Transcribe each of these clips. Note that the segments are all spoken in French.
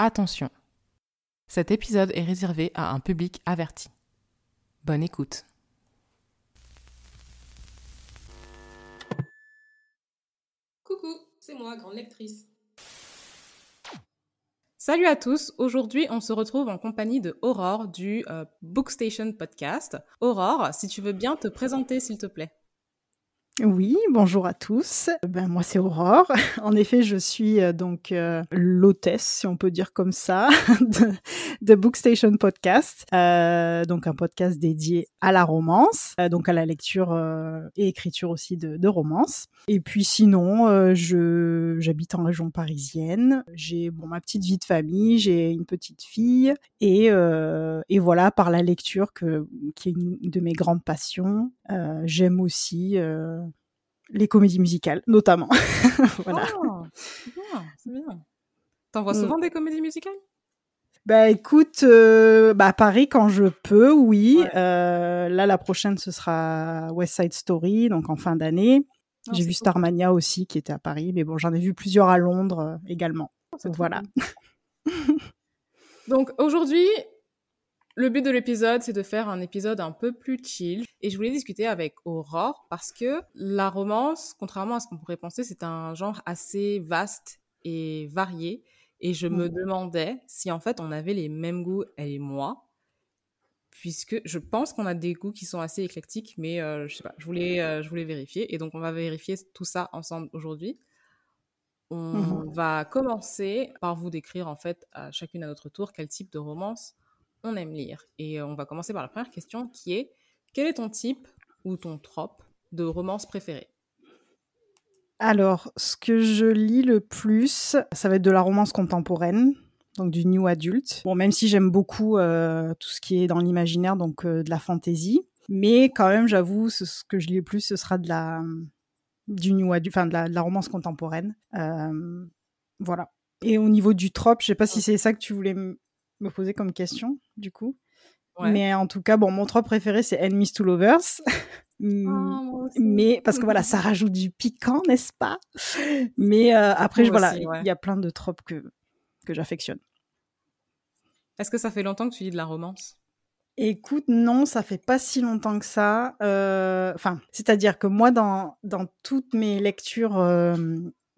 Attention, cet épisode est réservé à un public averti. Bonne écoute. Coucou, c'est moi, grande lectrice. Salut à tous, aujourd'hui on se retrouve en compagnie de Aurore du euh, Bookstation Podcast. Aurore, si tu veux bien te présenter s'il te plaît. Oui, bonjour à tous. Ben moi c'est Aurore. En effet, je suis euh, donc euh, l'hôtesse, si on peut dire comme ça, de, de Bookstation Podcast, euh, donc un podcast dédié à la romance, euh, donc à la lecture euh, et écriture aussi de, de romance. Et puis sinon, je j'habite en région parisienne. J'ai bon ma petite vie de famille, j'ai une petite fille et et voilà par la lecture que qui est une de mes grandes passions. J'aime aussi les comédies musicales, notamment. voilà. Oh, c'est bien, c'est bien. T'envoies Mm. souvent des comédies musicales? Bah écoute, euh, bah à Paris quand je peux, oui. Ouais. Euh, là la prochaine ce sera West Side Story, donc en fin d'année. Ah, J'ai vu cool. Starmania aussi qui était à Paris, mais bon j'en ai vu plusieurs à Londres euh, également. Donc trop voilà. cool. Donc aujourd'hui, le but de l'épisode, c'est de faire un épisode un peu plus chill. Et je voulais discuter avec Aurore parce que la romance, contrairement à ce qu'on pourrait penser, c'est un genre assez vaste et varié. Et je me demandais si en fait on avait les mêmes goûts, elle et moi. Puisque je pense qu'on a des goûts qui sont assez éclectiques, mais euh, je sais pas, je voulais, euh, je voulais vérifier. Et donc on va vérifier tout ça ensemble aujourd'hui. On Mhm. va commencer par vous décrire en fait à chacune à notre tour quel type de romance on aime lire. Et euh, on va commencer par la première question qui est quel est ton type ou ton trope de romance préféré? Alors, ce que je lis le plus, ça va être de la romance contemporaine, donc du new adulte. Bon, même si j'aime beaucoup euh, tout ce qui est dans l'imaginaire, donc euh, de la fantasy, mais quand même, j'avoue, ce, ce que je lis le plus, ce sera de la du new adulte, enfin de la, de la romance contemporaine. Euh, voilà. Et au niveau du trope, je sais pas si c'est ça que tu voulais me poser comme question, du coup. Ouais. Mais en tout cas, bon, mon trope préféré, c'est Enemies to Lovers. Ah, mais parce que voilà, ça rajoute du piquant, n'est-ce pas? Mais euh, après, je- voilà, il ouais. y a plein de tropes que que j'affectionne. Est-ce que ça fait longtemps que tu lis de la romance? Écoute, non, ça fait pas si longtemps que ça. Euh, Enfin, c'est-à-dire que moi, dans dans toutes mes lectures. euh,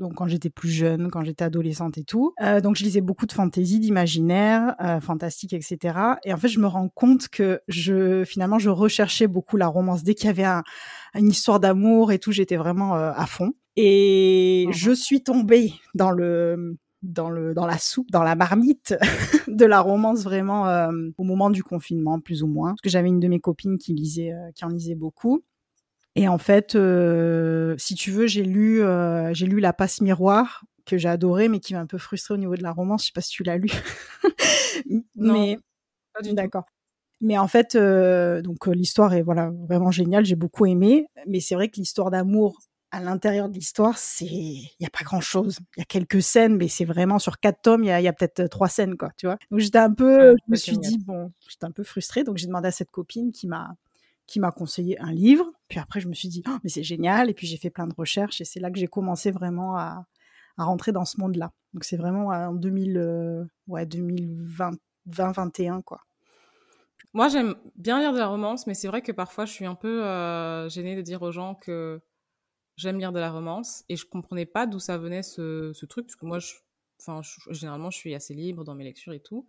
donc quand j'étais plus jeune, quand j'étais adolescente et tout, euh, donc je lisais beaucoup de fantaisie, d'imaginaire, euh, fantastique, etc. Et en fait, je me rends compte que je finalement je recherchais beaucoup la romance dès qu'il y avait un, une histoire d'amour et tout, j'étais vraiment euh, à fond. Et Mhm. je suis tombée dans le dans le dans la soupe, dans la marmite de la romance vraiment euh, au moment du confinement, plus ou moins. Parce que j'avais une de mes copines qui lisait, euh, qui en lisait beaucoup. Et en fait, euh, si tu veux, j'ai lu, euh, j'ai lu La Passe Miroir que j'ai adoré, mais qui m'a un peu frustrée au niveau de la romance. Je sais pas si tu l'as lu. Non, mais Pas du tout. D'accord. Mais en fait, euh, donc euh, l'histoire est voilà vraiment géniale. J'ai beaucoup aimé. Mais c'est vrai que l'histoire d'amour à l'intérieur de l'histoire, c'est il y a pas grand chose. Il y a quelques scènes, mais c'est vraiment sur quatre tomes, il y a, peut-être euh, trois scènes quoi, tu vois. Donc j'étais un peu, Ouais, je me suis génial. dit bon, j'étais un peu frustrée, donc j'ai demandé à cette copine qui m'a qui m'a conseillé un livre. Puis après, je me suis dit oh, mais c'est génial. Et puis j'ai fait plein de recherches et c'est là que j'ai commencé vraiment à à rentrer dans ce monde-là. Donc c'est vraiment euh, en 2000, euh, ouais 2020, 2021 quoi. Moi, j'aime bien lire de la romance, mais c'est vrai que parfois, je suis un peu euh, gênée de dire aux gens que j'aime lire de la romance et je comprenais pas d'où ça venait ce, ce truc, parce que moi, je, enfin, généralement, je suis assez libre dans mes lectures et tout.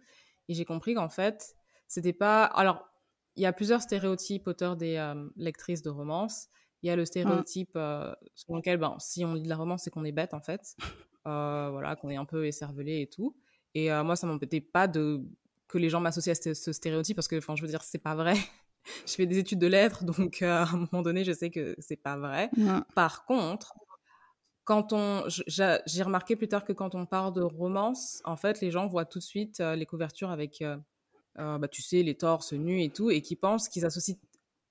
Et j'ai compris qu'en fait, c'était pas. Alors, il y a plusieurs stéréotypes auteurs des euh, lectrices de romance. Il y a le stéréotype euh, selon lequel, ben, si on lit de la romance, c'est qu'on est bête, en fait. Euh, voilà, qu'on est un peu écervelé et tout. Et moi, ça m'embêtait pas de que les gens m'associent à ce, ce stéréotype parce que, enfin, je veux dire, c'est pas vrai. je fais des études de lettres, donc à un moment donné, je sais que c'est pas vrai. Ouais. Par contre, quand on, j'ai remarqué plus tard que quand on parle de romance, en fait, les gens voient tout de suite les couvertures avec, euh, euh, bah, tu sais, les torses nus et tout, et qui pensent qu'ils associent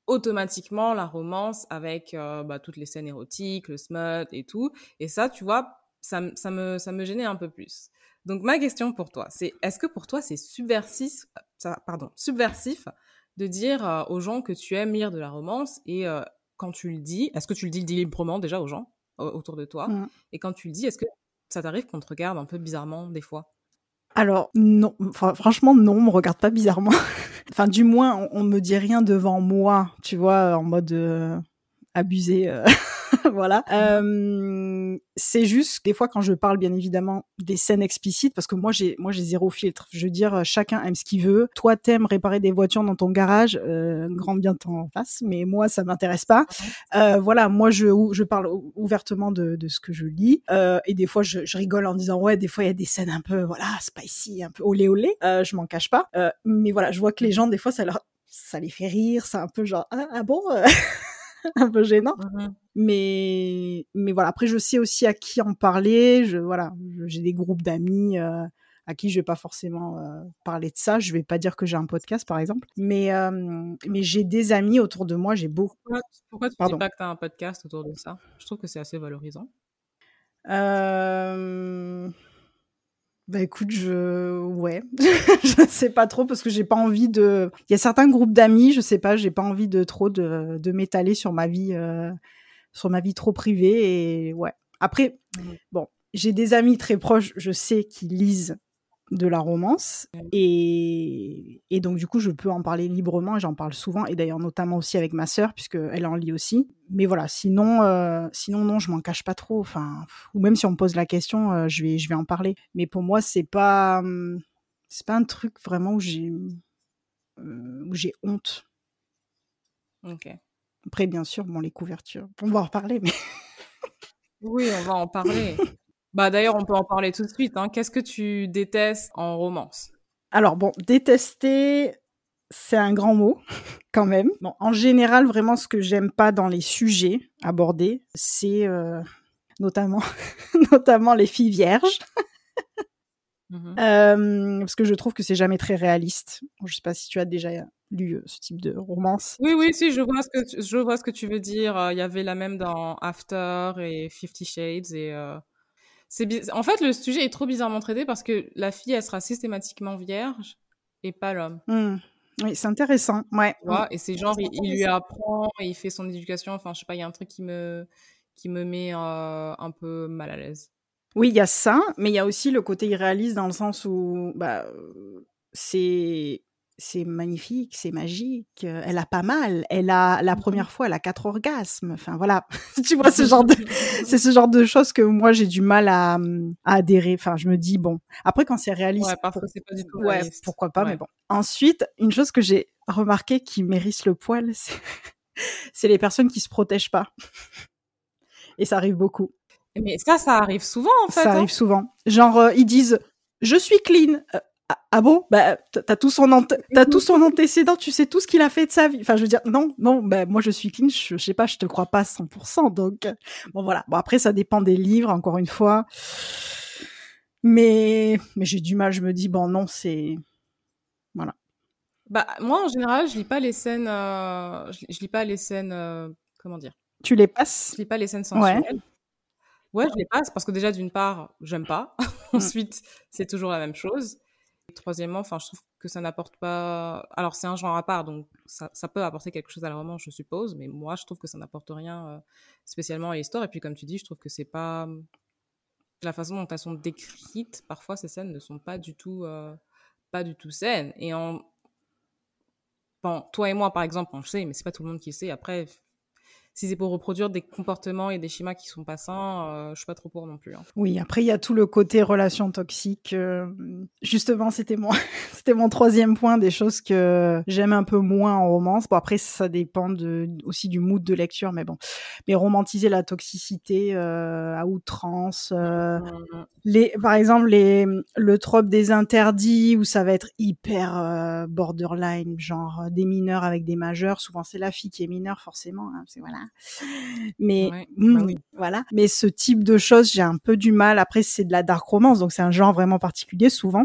automatiquement la romance avec euh, bah, toutes les scènes érotiques, le smut et tout. Et ça, tu vois, ça, ça, me, ça me gênait un peu plus. Donc ma question pour toi, c'est est-ce que pour toi c'est subversif, ça, pardon, subversif de dire euh, aux gens que tu aimes lire de la romance et euh, quand tu le dis, est-ce que tu le dis librement déjà aux gens euh, autour de toi Mm. Et quand tu le dis, est-ce que ça t'arrive qu'on te regarde un peu bizarrement des fois? Alors non, franchement non, on me regarde pas bizarrement. enfin du moins on, me dit rien devant moi, tu vois, en mode euh, abusé. Euh. voilà. Euh, c'est juste des fois quand je parle bien évidemment des scènes explicites parce que moi j'ai moi j'ai zéro filtre. Je veux dire chacun aime ce qu'il veut. Toi t'aimes réparer des voitures dans ton garage, euh, grand bien t'en face, mais moi ça m'intéresse pas. Euh, voilà, moi je je parle ouvertement de, de ce que je lis euh, et des fois je, je, rigole en disant ouais des fois il y a des scènes un peu voilà spicy, un peu olé olé. Euh, je m'en cache pas. Euh, mais voilà, je vois que les gens des fois ça leur ça les fait rire, c'est un peu genre ah, ah bon un peu gênant. Mais mais voilà, après je sais aussi à qui en parler. Je voilà, j'ai des groupes d'amis euh, à qui je vais pas forcément euh, parler de ça. Je vais pas dire que j'ai un podcast par exemple, mais euh, mais j'ai des amis autour de moi. J'ai beaucoup. Pourquoi, tu dis pas que tu as un podcast autour de ça? Je trouve que c'est assez valorisant. Bah écoute, je ouais, je sais pas trop parce que j'ai pas envie de. Il y a certains groupes d'amis, je sais pas, j'ai pas envie de trop de, de m'étaler sur ma vie, euh, sur ma vie trop privée et ouais. Après, mmh bon, j'ai des amis très proches, je sais, qui lisent de la romance. Et, et, donc, du coup, je peux en parler librement et j'en parle souvent. Et d'ailleurs, notamment aussi avec ma sœur, puisqu'elle en lit aussi. Mais voilà, sinon, euh, sinon non, je m'en cache pas trop. Enfin, ou même si on me pose la question, euh, je, vais, je vais en parler. Mais pour moi, c'est pas, hum, c'est pas un truc vraiment où j'ai, euh, où j'ai honte. Ok. Après, bien sûr, bon, les couvertures, on va en reparler, mais. oui, on va en parler. Bah d'ailleurs, on peut en parler tout de suite. Hein. Qu'est-ce que tu détestes en romance? Alors bon, détester, c'est un grand mot quand même. Bon, en général, vraiment, ce que j'aime pas dans les sujets abordés, c'est euh, notamment, notamment les filles vierges. Mmh euh, parce que je trouve que c'est jamais très réaliste. Je sais pas si tu as déjà lu euh, ce type de romance. Oui, oui, si, je vois ce que, je vois ce que tu veux dire. Il y avait la même dans After et Fifty Shades et en fait le sujet est trop bizarrement traité parce que la fille elle sera systématiquement vierge et pas l'homme. Mmh. Oui, c'est intéressant. Ouais. et c'est genre il, lui apprend et il fait son éducation. Enfin, je sais pas, il y a un truc qui me qui me met euh, un peu mal à l'aise. Oui, il y a ça, mais il y a aussi le côté irréaliste dans le sens où bah, c'est c'est magnifique, c'est magique, elle a pas mal, elle a la mmh première fois, elle a quatre orgasmes. Enfin voilà, tu vois ce genre de, c'est ce genre de choses que moi j'ai du mal à, adhérer. Enfin je me dis bon, après quand c'est réaliste, ouais, pas du tout ouais, pourquoi pas, mais bon. Ensuite, une chose que j'ai remarqué qui mérite le poil, c'est les personnes qui se protègent pas, et ça arrive beaucoup. Mais ça, ça arrive souvent en fait. Ça arrive hein. souvent. Genre euh, ils disent je suis clean. Euh, ah, ah, bon? Bah t'as tout son t'as tout son antécédent tu sais tout ce qu'il a fait de sa vie enfin je veux dire non non bah moi je suis clean je, sais pas je te crois pas 100% donc euh, bon voilà bon après ça dépend des livres encore une fois mais mais j'ai du mal je me dis bon non c'est voilà bah moi en général je lis pas les scènes euh, je, lis pas les scènes euh, comment dire? Tu les passes? Je lis pas les scènes sensuelles ouais. Ouais, je les passe parce que déjà, d'une part, j'aime pas. Mmh. Ensuite, c'est toujours la même chose. Troisièmement, enfin, je trouve que ça n'apporte pas. Alors, c'est un genre à part, donc ça, peut apporter quelque chose à la romance, je suppose, mais moi, je trouve que ça n'apporte rien euh, spécialement à l'histoire. Et puis, comme tu dis, je trouve que c'est pas la façon dont elles sont décrites. Parfois, ces scènes ne sont pas du tout, euh, pas du tout saines. Et en bon, toi et moi, par exemple, on le sait, mais c'est pas tout le monde qui le sait. Après, si c'est pour reproduire des comportements et des schémas qui sont pas sains, euh, je suis pas trop pour non plus. Hein. Oui, après il y a tout le côté relation toxique. Euh, justement, c'était mon c'était mon troisième point des choses que j'aime un peu moins en romance. Bon après ça dépend de, aussi du mood de lecture, mais bon. Mais romantiser la toxicité euh, à outrance, mmh. les par exemple les le trope des interdits où ça va être hyper borderline, genre des mineurs avec des majeurs. Souvent c'est la fille qui est mineure forcément. Hein, c'est voilà mais mmh, bah voilà. Mais ce type de choses, j'ai un peu du mal. Après, c'est de la dark romance, donc c'est un genre vraiment particulier souvent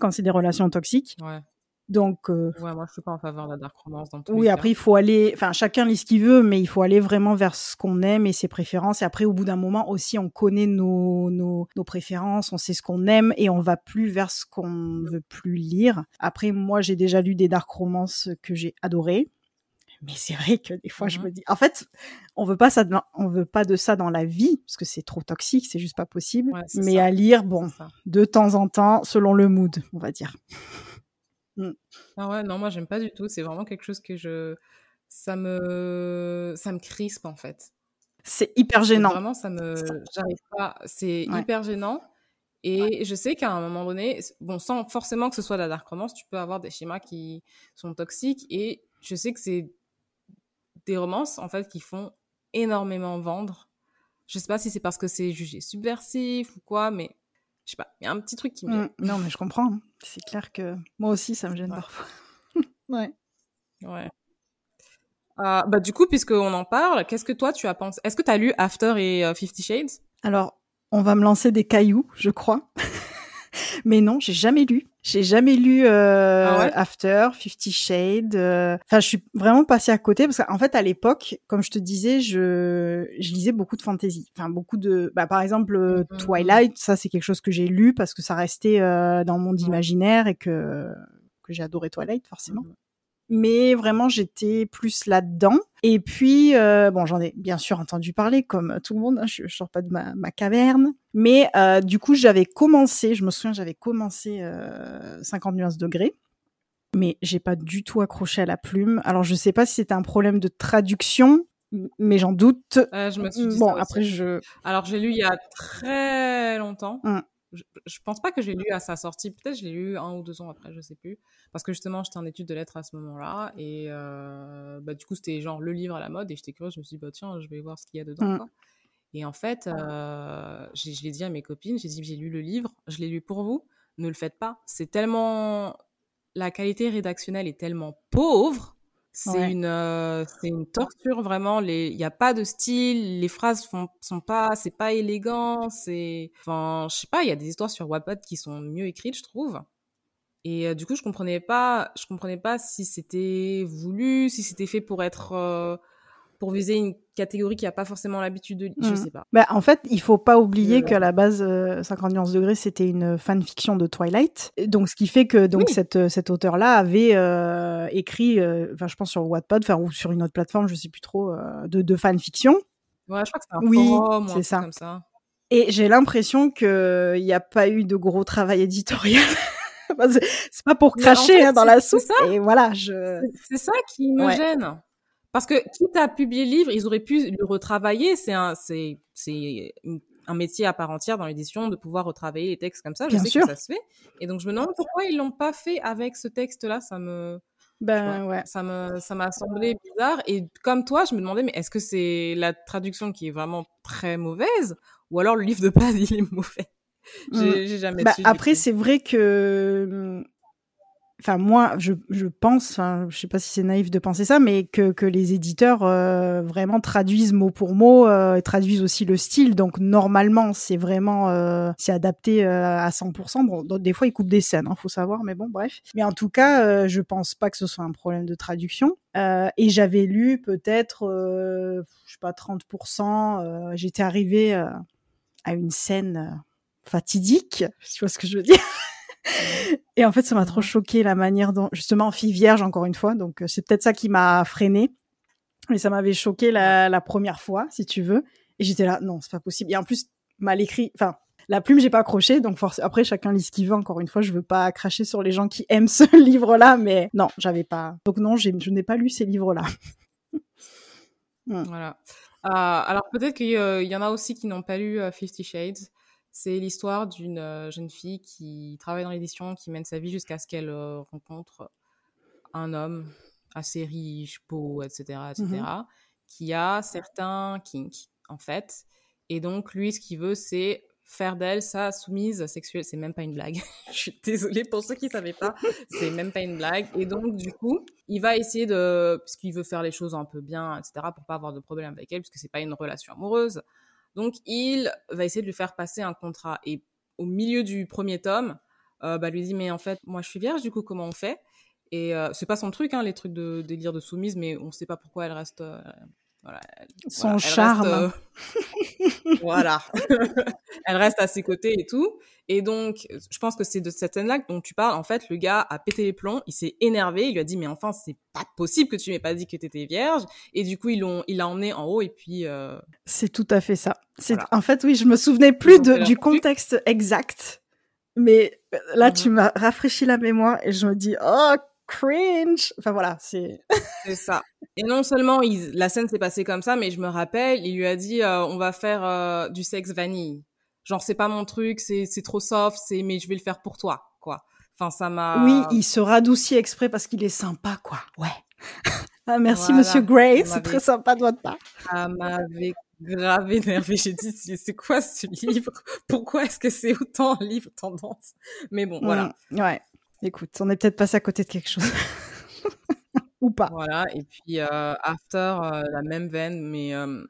quand c'est des relations toxiques. Ouais. Donc, euh, ouais, moi je suis pas en faveur de la dark romance dans Oui, après il faut aller, enfin chacun lit ce qu'il veut, mais il faut aller vraiment vers ce qu'on aime et ses préférences. Et après, au bout d'un moment aussi, on connaît nos, nos, nos préférences, on sait ce qu'on aime et on va plus vers ce qu'on veut plus lire. Après, moi j'ai déjà lu des dark romances que j'ai adorées mais c'est vrai que des fois, je Mhm. me dis, en fait, on veut pas ça, on veut pas de ça dans la vie parce que c'est trop toxique, c'est juste pas possible. Ouais, mais ça. à lire, bon, de temps en temps, selon le mood, on va dire. Ah ouais, non, moi, j'aime pas du tout. C'est vraiment quelque chose que je. Ça me. Ça me crispe, en fait. C'est hyper gênant. Vraiment, ça me. J'arrive pas. C'est Ouais. hyper gênant. Et je sais qu'à un moment donné, bon, sans forcément que ce soit la dark romance, tu peux avoir des schémas qui sont toxiques. Et je sais que c'est des romances, en fait, qui font énormément vendre. Je sais pas si c'est parce que c'est jugé subversif ou quoi, mais je sais pas. Il y a un petit truc qui me gêne. Mm, Non, mais je comprends. C'est clair que moi aussi, ça me gêne Ouais. parfois. ouais. Ouais. Euh, bah, du coup, puisqu'on en parle, qu'est-ce que toi tu as pensé Est-ce que tu as lu After et euh, Fifty Shades? Alors, on va me lancer des cailloux, je crois. Mais non, j'ai jamais lu. J'ai jamais lu euh, Ah ouais? After, Fifty Shades. euh, Enfin, je suis vraiment passée à côté parce qu'en fait, à l'époque, comme je te disais, je, je lisais beaucoup de fantasy. Enfin, beaucoup de. Bah, par exemple, euh, Mhm. Twilight, ça, c'est quelque chose que j'ai lu parce que ça restait euh, dans mon imaginaire et que que j'ai adoré Twilight, forcément. Mais vraiment j'étais plus là-dedans. Et puis euh, bon, j'en ai bien sûr entendu parler comme tout le monde. hein, je, je sors pas de ma, ma caverne, mais euh, du coup j'avais commencé. Je me souviens, j'avais commencé euh, 50 nuances degrés. Mais j'ai pas du tout accroché à la plume. Alors je sais pas si c'était un problème de traduction, mais j'en doute. Euh, je me suis dit Bon ça après je Alors, j'ai lu il y a très longtemps. Mm. Je, je pense pas que j'ai lu à sa sortie. Peut-être je l'ai lu un ou deux ans après, je sais plus. Parce que justement, j'étais en études de lettres à ce moment-là. Et euh, bah, du coup, c'était genre le livre à la mode. Et j'étais curieuse. Je me suis dit, bah, tiens, je vais voir ce qu'il y a dedans. Mm. quoi. Et en fait, euh, je l'ai dit à mes copines. J'ai dit, j'ai lu le livre. Je l'ai lu pour vous. Ne le faites pas. C'est tellement. La qualité rédactionnelle est tellement pauvre. C'est Ouais. une, euh, c'est une torture vraiment. Les, il y a pas de style. Les phrases font, sont pas, c'est pas élégant. C'est, enfin, je sais pas. Il y a des histoires sur Wattpad qui sont mieux écrites, je trouve. Et euh, du coup, je comprenais pas, je comprenais pas si c'était voulu, si c'était fait pour être, euh, pour viser une catégorie qui a pas forcément l'habitude de, je Mm. sais pas. Bah, en fait, il faut pas oublier Euh. qu'à la base, euh, 50 nuances degrés, c'était une fanfiction de Twilight. Donc, ce qui fait que donc Oui. cette, euh, cet auteur-là avait euh, écrit, euh, enfin, je pense sur Wattpad, enfin, ou sur une autre plateforme, je sais plus trop, euh, de, de fanfiction. Ouais, je crois que c'est un Oui, forum ou un c'est ça. comme ça. Et j'ai l'impression qu'il n'y a pas eu de gros travail éditorial. C'est- pas pour en cracher fait, hein, dans la soupe. ça. Et voilà, je. C'est- C'est ça qui me Ouais. gêne. Parce que quitte à publier le livre, ils auraient pu le retravailler. C'est un, c'est, c'est un métier à part entière dans l'édition de pouvoir retravailler les textes comme ça. Je Bien sais sûr. que ça se fait. Et donc je me demande pourquoi ils l'ont pas fait avec ce texte-là. Ça me, Ben Ouais. ouais. Ça me, ça m'a semblé bizarre. Et comme toi, je me demandais, mais est-ce que c'est la traduction qui est vraiment très mauvaise ou alors le livre de base il est mauvais? J'ai j'ai jamais Bah, su. après, c'est vrai que. Enfin, moi, je, je pense, enfin, je sais pas si c'est naïf de penser ça, mais que, que les éditeurs euh, vraiment traduisent mot pour mot euh, traduisent aussi le style. Donc, normalement, c'est vraiment euh, c'est adapté euh, à 100%. Bon, des fois, ils coupent des scènes, hein, faut savoir, mais bon, bref. Mais en tout cas, euh, je pense pas que ce soit un problème de traduction. Euh, et j'avais lu peut-être, je sais pas, 30%. euh, J'étais arrivée à une scène fatidique, tu vois ce que je veux dire? Et en fait, ça m'a trop choqué la manière dont, justement, en fille vierge, encore une fois. Donc, euh, c'est peut-être ça qui m'a freiné. Mais ça m'avait choqué la, la première fois, si tu veux. Et j'étais là, non, c'est pas possible. Et en plus, mal écrit. Enfin, la plume, j'ai pas accroché. Donc, après, chacun lit ce qu'il veut. Encore une fois, je veux pas cracher sur les gens qui aiment ce livre-là. Mais non, j'avais pas. Donc, non, je n'ai pas lu ces livres-là. Voilà. Euh, alors peut-être qu'il y, euh, y en a aussi qui n'ont pas lu euh, Fifty Shades. C'est l'histoire d'une euh, jeune fille qui travaille dans l'édition, qui mène sa vie jusqu'à ce qu'elle euh, rencontre un homme assez riche, beau, etc., etc., qui a certains kinks, en fait. Et donc, lui, ce qu'il veut, c'est faire d'elle sa soumise sexuelle. C'est même pas une blague. Je suis désolée pour ceux qui savaient pas. C'est même pas une blague. Et donc, du coup, il va essayer de, puisqu'il veut faire les choses un peu bien, etc., pour pas avoir de problème avec elle, puisque c'est pas une relation amoureuse. Donc, il va essayer de lui faire passer un contrat. Et au milieu du premier tome, euh, bah, lui dit, mais en fait, moi, je suis vierge, du coup, comment on fait? Et euh, c'est pas son truc, hein, les trucs de délire de soumise, mais on sait pas pourquoi elle reste, euh, Voilà, elle- Son voilà, charme. reste, euh, voilà. elle reste à ses côtés et tout. Et donc, je pense que c'est de cette scène-là dont tu parles. En fait, le gars a pété les plombs, il s'est énervé, il lui a dit, mais enfin, c'est pas possible que tu m'aies pas dit que t'étais vierge. Et du coup, ils l'ont, il l'a emmené en haut et puis, euh, C'est tout à fait ça. C'est Voilà. en fait oui, je me souvenais plus de, du contexte exact, mais euh, là Mhm. tu m'as rafraîchi la mémoire et je me dis oh cringe. Enfin voilà, c'est C'est ça. Et non seulement il- la scène s'est passée comme ça, mais je me rappelle, il lui a dit euh, on va faire euh, du sexe vanille. Genre c'est pas mon truc, c'est c'est trop soft, c'est mais je vais le faire pour toi, quoi. Enfin ça m'a. oui, il se radoucit exprès parce qu'il est sympa quoi. Ouais. ah merci Voilà. Monsieur Gray, c'est très sympa de votre part. Ça m'avait grave énervé. J'ai dit c'est quoi ce livre? Pourquoi est-ce que c'est autant un livre tendance? Mais bon voilà. Mm, ouais. Écoute, on est peut-être passé à côté de quelque chose. Ou pas. Voilà, et puis euh, After, euh, la même veine, mais euh,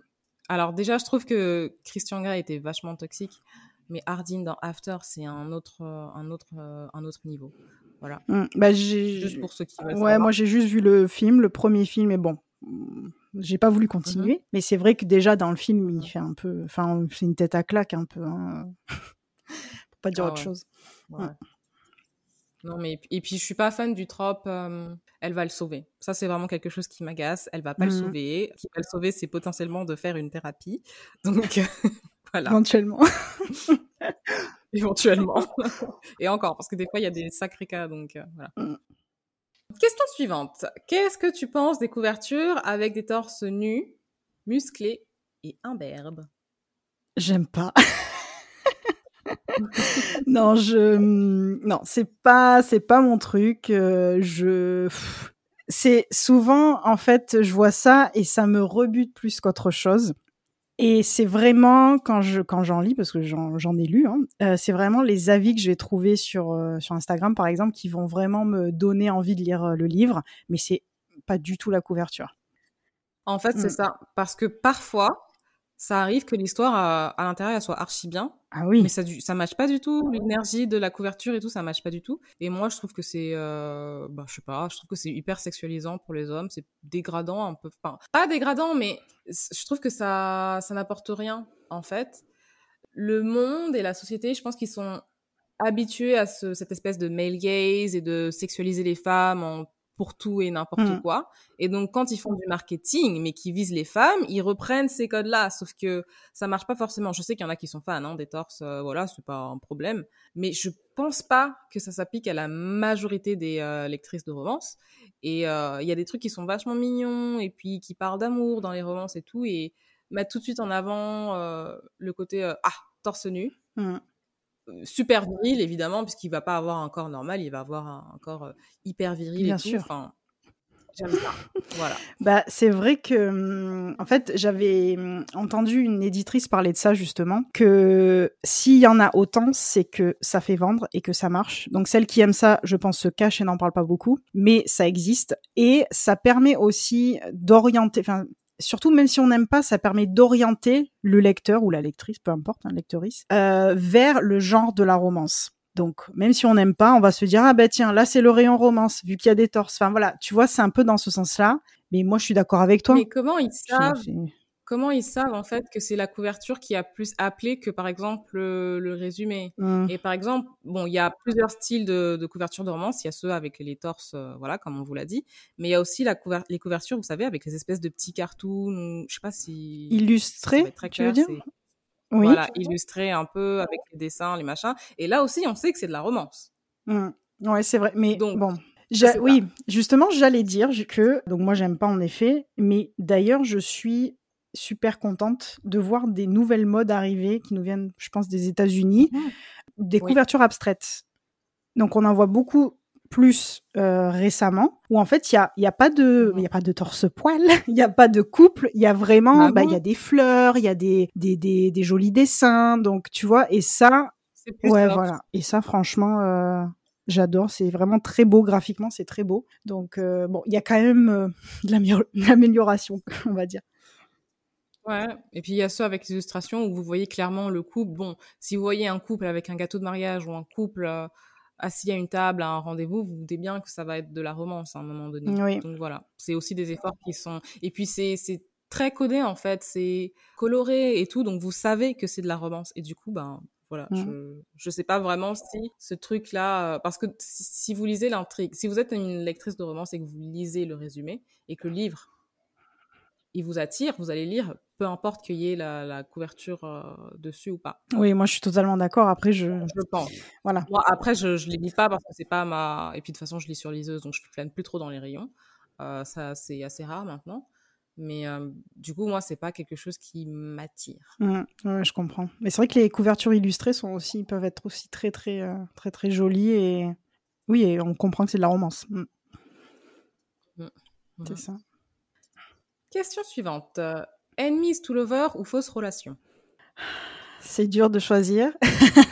alors déjà, je trouve que Christian Grey était vachement toxique, mais Hardin dans After, c'est un autre, euh, un autre, un autre niveau. Voilà, Mm, Bah juste pour ceux qui veulent Ouais, savoir. moi j'ai juste vu le film, le premier film, et bon, mm, j'ai pas voulu continuer. Mhm. Mais c'est vrai que déjà dans le film, il fait un peu, enfin, c'est une tête à claque un peu, hein. pour pas dire Ah autre ouais. chose. Ouais. Non, mais et puis je suis pas fan du trope. euh, elle va le sauver. Ça, c'est vraiment quelque chose qui m'agace. Elle va pas le Mhm. sauver. Qui va le sauver, c'est potentiellement de faire une thérapie. Donc voilà, Éventuellement. éventuellement. et encore, parce que des fois, il y a des sacrés cas. Donc euh, voilà. Mm. Question suivante. Qu'est-ce que tu penses des couvertures avec des torses nus, musclés et imberbes? J'aime pas. non, je mm, non, c'est pas c'est pas mon truc. euh, je c'est souvent en fait, je vois ça et ça me rebute plus qu'autre chose. Et c'est vraiment quand je quand j'en lis parce que j'en ai lu, hein, euh, c'est vraiment les avis que je vais trouver sur euh, sur Instagram par exemple qui vont vraiment me donner envie de lire le livre, mais c'est pas du tout la couverture. En fait, Mm. c'est ça. Parce que parfois, ça arrive que l'histoire à, à l'intérieur elle soit archi bien, Ah oui. mais ça ça matche pas du tout. L'énergie de la couverture et tout ça matche pas du tout. Et moi je trouve que c'est euh, bah je sais pas je trouve que c'est hyper sexualisant pour les hommes. C'est dégradant un peu enfin pas dégradant mais je trouve que ça ça n'apporte rien en fait. Le monde et la société je pense qu'ils sont habitués à ce- cette espèce de male gaze et de sexualiser les femmes en pour tout et n'importe Mm. quoi. Et donc, quand ils font du marketing, mais qui visent les femmes, ils reprennent ces codes-là. Sauf que ça marche pas forcément. Je sais qu'il y en a qui sont fans hein, des torses, euh, voilà, c'est pas un problème. Mais je pense pas que ça s'applique à la majorité des euh, lectrices de romances. Et euh, il y a des trucs qui sont vachement mignons et puis qui parlent d'amour dans les romances et tout. Et mettre tout de suite en avant euh, le côté ah torse nu, Mm. Super viril évidemment puisqu'il va pas avoir un corps normal, il va avoir un, un corps euh, hyper viril Bien et tout. sûr. Enfin, j'aime ça. voilà. Bah, c'est vrai que, hum, en fait, j'avais hum, entendu une éditrice parler de ça justement, que s'il y en a autant, c'est que ça fait vendre et que ça marche. Donc celles qui aiment ça, je pense, se cachent et n'en parlent pas beaucoup, mais ça existe et ça permet aussi d'orienter, enfin, surtout même si on n'aime pas, ça permet d'orienter le lecteur ou la lectrice, peu importe, hein, lectrice, euh, vers le genre de la romance. Donc, même si on n'aime pas, on va se dire, ah bah tiens, là c'est le rayon romance, vu qu'il y a des torses. Enfin voilà, tu vois, c'est un peu dans ce sens-là. Mais moi, je suis d'accord avec toi. Mais comment ils savent Comment ils savent en fait que c'est la couverture qui a plus appelé que par exemple le, le résumé? Hmm. Et par exemple, bon, il y a plusieurs styles de, de couverture de romance. Il y a ceux avec les torses, euh, voilà, comme on vous l'a dit. Mais il y a aussi la couver- les couvertures, vous savez, avec les espèces de petits cartoons. Je sais pas si. ça Illustré, va être très tu veux dire? Oui. Voilà, illustré un peu avec les dessins, les machins. Et là aussi, on sait que c'est de la romance. Hmm. Ouais, c'est vrai. Mais Donc, bon. oui, justement, j'allais dire que donc moi j'aime pas en effet, mais d'ailleurs je suis super contente de voir des nouvelles modes arriver qui nous viennent, je pense, des États-Unis, Mmh. des Oui. couvertures abstraites. Donc on en voit beaucoup plus euh, récemment où en fait il y a, y a pas de il y a pas de torse poil il y a pas de couple il y a vraiment Ah bah il y a des fleurs il y a des, des, des, des jolis dessins donc tu vois et ça Ouais, voilà. Et ça, franchement, euh, j'adore. C'est vraiment très beau graphiquement, c'est très beau. Donc, euh, bon, il y a quand même de l'amélioration, on va dire. Ouais. Et puis il y a ceux avec les illustrations où vous voyez clairement le couple. Bon, si vous voyez un couple avec un gâteau de mariage ou un couple euh, assis à une table à un rendez-vous, vous vous doutez bien que ça va être de la romance à un moment donné. Oui. Donc voilà, c'est aussi des efforts qui sont. Et puis c'est très codé en fait, c'est coloré et tout, donc vous savez que c'est de la romance. Et du coup, ben voilà, je je sais pas vraiment si ce truc-là, euh, parce que si, si vous lisez l'intrigue, si vous êtes une lectrice de romance et que vous lisez le résumé et que le livre il vous attire, vous allez lire, peu importe qu'il y ait la, la couverture euh, dessus ou pas. Oui, moi je suis totalement d'accord. Après, je. Je pense. Voilà. Moi, après, je, je les lis pas parce que c'est pas ma. Et puis de toute façon, je lis sur liseuse, donc je flâne plus trop dans les rayons. Euh, ça, c'est assez rare maintenant. Mais euh, du coup, moi, c'est pas quelque chose qui m'attire. Mm, ouais, je comprends. Mais c'est vrai que les couvertures illustrées sont aussi, peuvent être aussi très, très, très, très jolies. Et oui, et on comprend que c'est de la romance. Mm, Voilà. C'est ça. Question suivante. Euh, Enemies to lover ou fausse relation? C'est dur de choisir.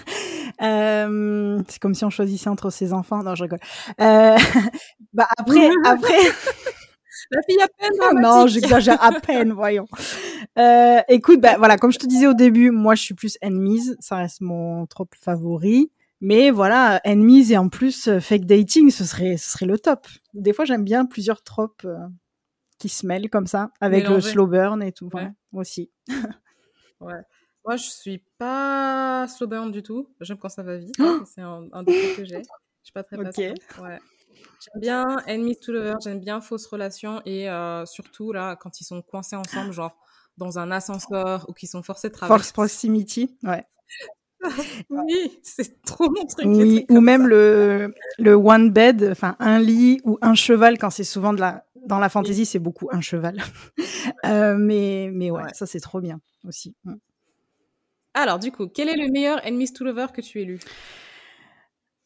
Euh, c'est comme si on choisissait entre ses enfants. Non, je rigole. Euh, bah après, après. La fille à peine Ah non, j'exagère à peine, voyons. Écoute, bah, voilà, comme je te disais au début, moi je suis plus enemies, ça reste mon trope favori. Mais voilà, enemies et en plus fake dating, ce serait, ce serait le top. Des fois, j'aime bien plusieurs tropes qui se mêlent comme ça, avec le slow burn et tout. Ouais. aussi. Ouais. Moi, je suis pas slow burn du tout. J'aime quand ça va vite. Oh c'est un, un défaut que j'ai. Je suis pas très Ok. patiente. Ouais. J'aime bien Enemies to Lovers, j'aime bien Fausse Relation et euh, surtout là, quand ils sont coincés ensemble, genre dans un ascenseur ou qu'ils sont forcés de traverser. Force proximity, ouais. Oui, c'est trop mon truc. Oui, ou même ça. le, le one bed, enfin un lit ou un cheval quand c'est souvent de la dans la fantasy, c'est beaucoup un cheval. Euh, mais mais ouais, Ouais. ça c'est trop bien aussi. Mm. Alors, du coup, quel est le meilleur Enemies to Lovers que tu aies lu?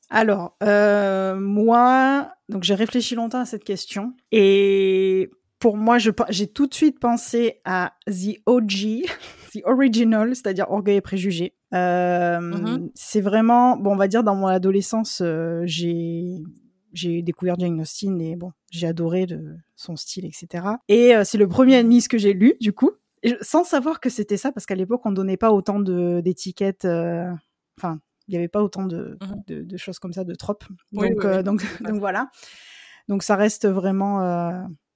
Alors euh, moi, donc j'ai réfléchi longtemps à cette question et pour moi, j'ai tout de suite pensé à The OG, The Original, c'est-à-dire Orgueil et Préjugés. Euh, Mhm. C'est vraiment, bon, on va dire dans mon adolescence, euh, j'ai j'ai découvert Jane Austen et bon, j'ai adoré de, son style, etc. Et euh, c'est le premier Enemies que j'ai lu, du coup, et sans savoir que c'était ça, parce qu'à l'époque, on donnait pas autant d'étiquettes, euh, enfin, il y avait pas autant de, Mhm. de, de choses comme ça, de tropes. Oui, donc, oui, euh, oui. donc, donc voilà. Donc ça reste vraiment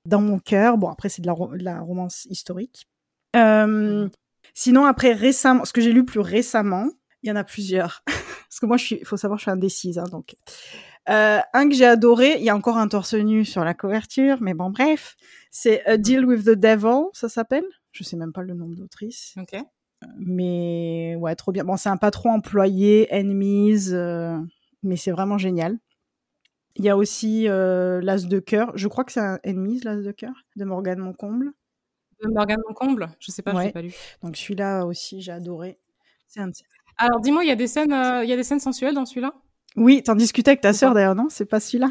dans mon cœur. Bon, après, c'est de la, ro- de la romance historique. Sinon, après, récemment, ce que j'ai lu plus récemment, il y en a plusieurs. Parce que moi, il faut savoir, je suis indécise, hein, donc. Euh, un que j'ai adoré, il y a encore un torse nu sur la couverture, mais bon, bref, c'est A Deal with the Devil, ça s'appelle? Je sais même pas le nom de l'autrice, Ok. mais ouais, trop bien. Bon, c'est un patron employé, enemies, euh, mais c'est vraiment génial. Il y a aussi euh, L'As de cœur. Je crois que c'est un enemies, L'As de cœur, de Morgane Moncomble. De Morgane Moncomble? Je sais pas, je Ouais. l'ai pas lu. Donc celui-là aussi, j'ai adoré. C'est un Alors, dis-moi, il y a des scènes, euh, il y a des scènes sensuelles dans celui-là? Oui, t'en discutais avec ta sœur d'ailleurs, non? C'est pas celui-là?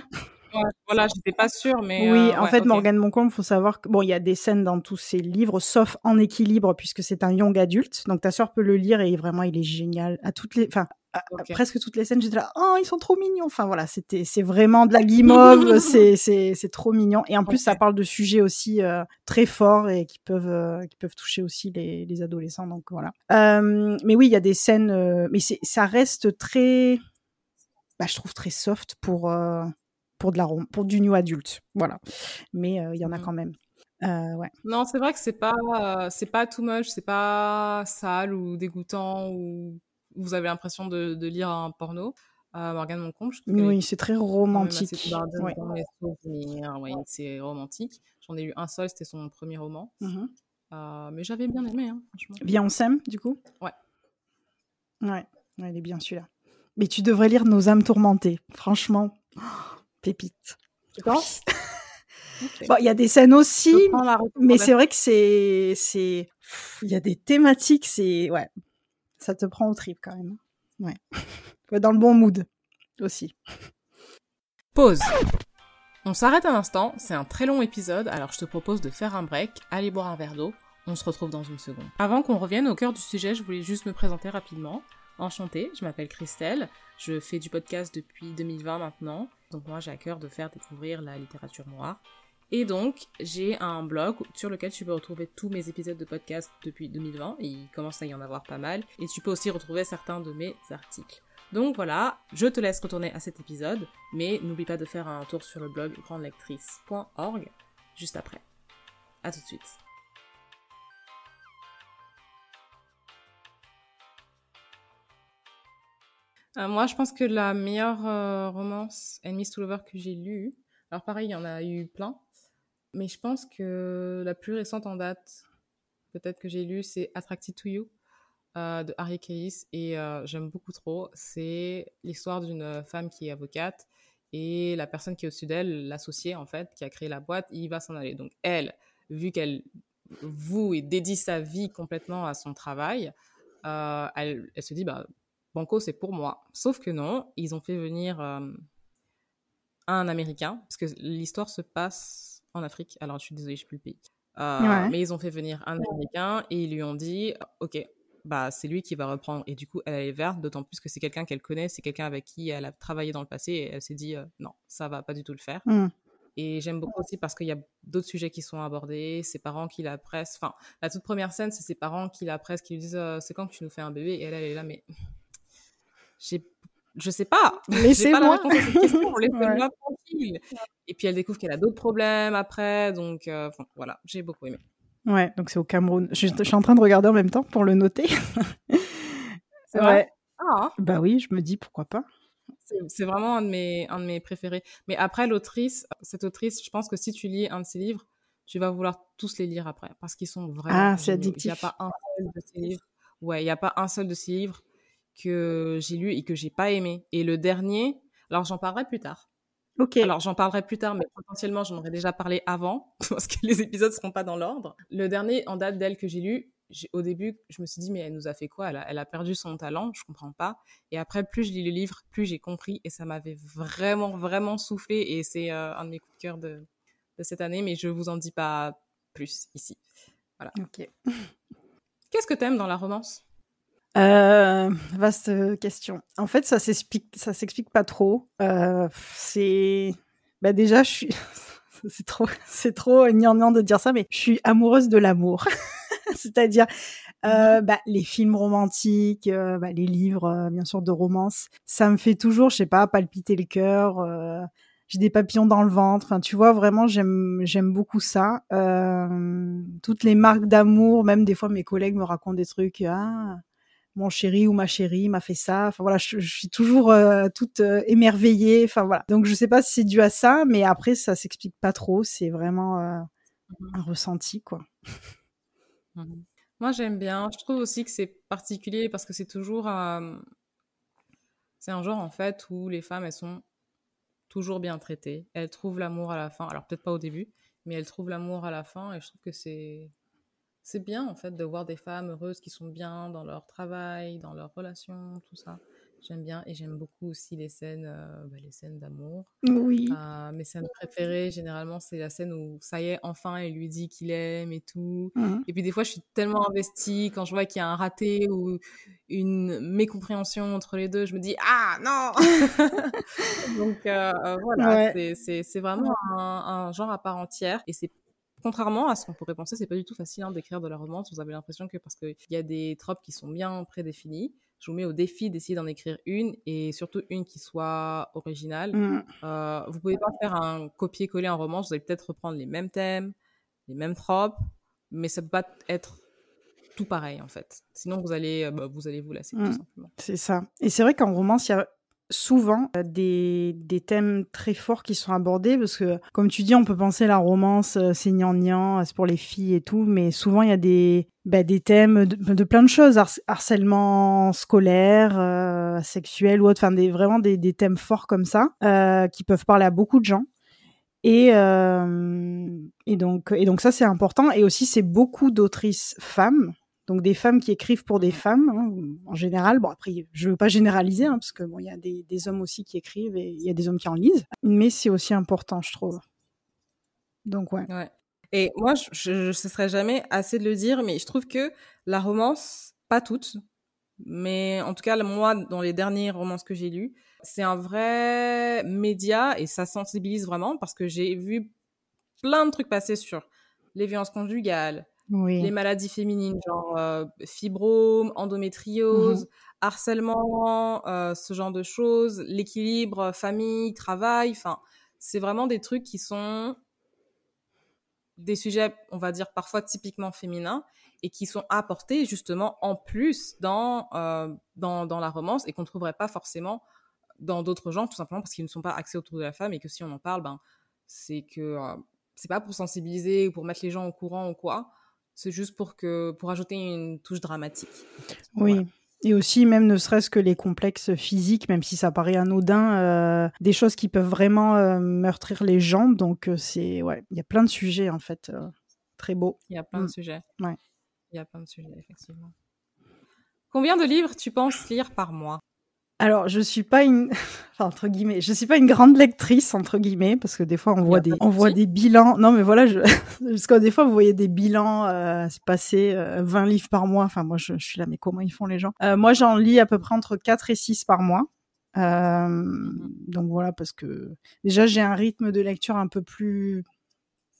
Voilà, j'étais pas sûre, mais. Oui, euh, en ouais, fait, ok. Morgane Moncombe, faut savoir que bon, il y a des scènes dans tous ses livres, sauf en équilibre, puisque c'est un young adulte. Donc ta sœur peut le lire et vraiment, il est génial. À toutes les, enfin, presque toutes les scènes, j'étais là, oh, ils sont trop mignons. Enfin voilà, c'était, c'est vraiment de la guimauve, c'est, c'est, c'est trop mignon. Et en plus, ça parle de sujets aussi euh, très forts et qui peuvent, euh, qui peuvent toucher aussi les, les adolescents. Donc voilà. Euh, mais oui, il y a des scènes, euh, mais c'est, ça reste très, bah, je trouve très soft pour. euh, pour de la pour du new adulte voilà mais euh, il y en a Mhm. quand même Euh, ouais Non, c'est vrai que c'est pas, euh, c'est pas too much, c'est pas sale ou dégoûtant ou vous avez l'impression de, de lire un porno. Euh, Morgane Moncombe, je trouve oui c'est très romantique ouais. c'est romantique. J'en ai lu un seul, c'était son premier roman. Euh, mais j'avais bien aimé, hein. Viens on s'aime du coup? Ouais ouais il est bien celui-là mais tu devrais lire Nos âmes tourmentées. Franchement oh, pépite. Tu penses bon il y a des scènes aussi mais c'est vrai que c'est c'est il y a des thématiques c'est ouais ça te prend au trip quand même. Ouais. Faut être dans le bon mood aussi. Pause. On s'arrête un instant, c'est un très long épisode, alors je te propose de faire un break, aller boire un verre d'eau, on se retrouve dans une seconde. Avant qu'on revienne au cœur du sujet, je voulais juste me présenter rapidement. Enchantée, je m'appelle Christelle, je fais du podcast depuis 2020 maintenant, donc moi j'ai à cœur de faire découvrir la littérature noire. Et donc, j'ai un blog sur lequel tu peux retrouver tous mes épisodes de podcast depuis 2020, et il commence à y en avoir pas mal, et tu peux aussi retrouver certains de mes articles. Donc voilà, je te laisse retourner à cet épisode, mais n'oublie pas de faire un tour sur le blog grandelectrice.org juste après. À tout de suite. Euh, moi, je pense que la meilleure euh, romance Enemies to Lover que j'ai lue, alors pareil, il y en a eu plein, mais je pense que la plus récente en date, peut-être que j'ai lu, c'est Attracted to You euh, de Harry Cayes et j'aime beaucoup trop. C'est l'histoire d'une femme qui est avocate et la personne qui est au-dessus d'elle, l'associé en fait, qui a créé la boîte, il va s'en aller. Donc elle, vu qu'elle voue et dédie sa vie complètement à son travail, elle, elle, se dit bah Banco, c'est pour moi. Sauf que non, ils ont fait venir euh, un Américain, parce que l'histoire se passe en Afrique. Alors, je suis désolée, je suis plus le pays. Euh, mais ils ont fait venir un Américain et ils lui ont dit, OK, bah, c'est lui qui va reprendre. Et du coup, elle est verte, d'autant plus que c'est quelqu'un qu'elle connaît, c'est quelqu'un avec qui elle a travaillé dans le passé et elle s'est dit, euh, non, ça va pas du tout le faire. Mm. Et j'aime beaucoup aussi parce qu'il y a d'autres sujets qui sont abordés, ses parents qui la pressent. Enfin, la toute première scène, c'est ses parents qui la pressent, qui lui disent C'est quand que tu nous fais un bébé Et elle, elle est là, mais j'ai je sais pas. Laissez-moi. pas la réponse à cette question. Laissez-moi tranquille. Et puis elle découvre qu'elle a d'autres problèmes après. Donc euh, voilà, j'ai beaucoup aimé. Ouais, donc c'est au Cameroun. Je, suis en train de regarder en même temps pour le noter. c'est vrai? Ah. Bah oui, je me dis pourquoi pas. C'est vraiment un de, mes, un de mes préférés. Mais après, l'autrice, cette autrice, je pense que si tu lis un de ses livres, tu vas vouloir tous les lire après. Parce qu'ils sont vraiment. Ah, c'est addictif. Il n'y a pas un seul de ses livres. Ouais, il n'y a pas un seul de ses livres que j'ai lu et que j'ai pas aimé. Et le dernier, alors j'en parlerai plus tard. Ok. Alors j'en parlerai plus tard, mais potentiellement j'en aurais déjà parlé avant parce que les épisodes seront pas dans l'ordre. Le dernier en date d'elle que j'ai lu, au début je me suis dit mais elle nous a fait quoi? Elle a, elle a, perdu son talent, je comprends pas. Et après plus je lis le livre, plus j'ai compris et ça m'avait vraiment vraiment soufflé et c'est euh, un de mes coups de cœur de, de cette année, mais je vous en dis pas plus ici. Voilà. Ok. Qu'est-ce que t'aimes dans la romance? Euh, vaste question. En fait, ça s'explique, ça s'explique pas trop. Euh, c'est, bah déjà, je suis, c'est trop, c'est trop gnangnan de dire ça, mais je suis amoureuse de l'amour. C'est-à-dire, euh, bah, les films romantiques, euh, bah, les livres, euh, bien sûr, de romance, ça me fait toujours, je sais pas, palpiter le cœur. J'ai des papillons dans le ventre. Enfin, tu vois, vraiment, j'aime, j'aime beaucoup ça. toutes les marques d'amour, même des fois, mes collègues me racontent des trucs. Ah, mon chéri ou ma chérie m'a fait ça. Enfin voilà, je, suis toujours euh, toute euh, émerveillée. Enfin voilà. Donc je sais pas si c'est dû à ça, mais après ça s'explique pas trop. C'est vraiment euh, mmh un ressenti quoi. Mmh Moi j'aime bien. Je trouve aussi que c'est particulier parce que c'est toujours c'est un genre en fait où les femmes elles sont toujours bien traitées. Elles trouvent l'amour à la fin. Alors peut-être pas au début, mais elles trouvent l'amour à la fin et je trouve que c'est c'est bien en fait de voir des femmes heureuses qui sont bien dans leur travail, dans leurs relations, tout ça. J'aime bien et j'aime beaucoup aussi les scènes, euh, bah, les scènes d'amour. Oui. Euh, mes scènes préférées, généralement, c'est la scène où ça y est, enfin, il lui dit qu'il aime et tout. Mmh. Et puis des fois, je suis tellement investie quand je vois qu'il y a un raté ou une mécompréhension entre les deux, je me dis ah non. Donc euh, voilà, c'est vraiment un, un, genre à part entière et c'est contrairement à ce qu'on pourrait penser, c'est pas du tout facile hein, d'écrire de la romance. Vous avez l'impression que parce qu'il y a des tropes qui sont bien prédéfinis, je vous mets au défi d'essayer d'en écrire une et surtout une qui soit originale. Mm. Euh, vous pouvez pas faire un copier-coller en romance. Vous allez peut-être reprendre les mêmes thèmes, les mêmes tropes, mais ça peut pas être tout pareil en fait. Sinon vous allez, euh, bah, vous allez vous lasser tout mm. simplement. C'est ça. Et c'est vrai qu'en romance, il y a souvent euh, des, des, thèmes très forts qui sont abordés parce que comme tu dis on peut penser la romance euh, c'est gnangnan euh, c'est pour les filles et tout mais souvent il y a des bah, des thèmes de, plein de choses harcèlement scolaire sexuel ou autre enfin des vraiment des, des, thèmes forts comme ça qui peuvent parler à beaucoup de gens. Et et donc et donc ça c'est important. Et aussi c'est beaucoup d'autrices femmes donc des femmes qui écrivent pour des femmes hein, en général. Bon après, je veux pas généraliser hein, parce que bon, il y a des, des, hommes aussi qui écrivent et il y a des hommes qui en lisent, mais c'est aussi important, je trouve. Donc ouais. ouais. Et moi, je ne cesserai jamais assez de le dire, mais je trouve que la romance, pas toutes, mais en tout cas moi, dans les dernières romances que j'ai lues, c'est un vrai média et ça sensibilise vraiment parce que j'ai vu plein de trucs passer sur les violences conjugales, les maladies féminines, genre euh, fibrome, endométriose, mmh harcèlement, euh, ce genre de choses, l'équilibre famille, travail, enfin, c'est vraiment des trucs qui sont des sujets, on va dire, parfois typiquement féminins et qui sont apportés justement en plus dans, euh, dans, dans, la romance et qu'on ne trouverait pas forcément dans d'autres genres, tout simplement parce qu'ils ne sont pas axés autour de la femme et que si on en parle, ben, c'est que euh, c'est pas pour sensibiliser ou pour mettre les gens au courant ou quoi, c'est juste pour, que, pour ajouter une touche dramatique. Oui. Et aussi, même ne serait-ce que les complexes physiques, même si ça paraît anodin, euh, des choses qui peuvent vraiment euh, meurtrir les gens. Donc, euh, c'est ouais, il y a plein de sujets en fait, très beaux. Il y a plein de mm. sujets. Ouais. Il y a plein de sujets, effectivement. Combien de livres tu penses lire par mois? Alors, je suis pas une, enfin, entre guillemets, je suis pas une grande lectrice, entre guillemets, parce que des fois, on voit des, on voit des bilans. Non, mais voilà, je... parce que des fois, vous voyez des bilans, euh, c'est passé 20 livres par mois. Enfin, moi, je, suis là, mais comment ils font les gens? Euh, moi, j'en lis à peu près entre 4 et 6 par mois. Euh, mmh donc voilà, parce que déjà, j'ai un rythme de lecture un peu plus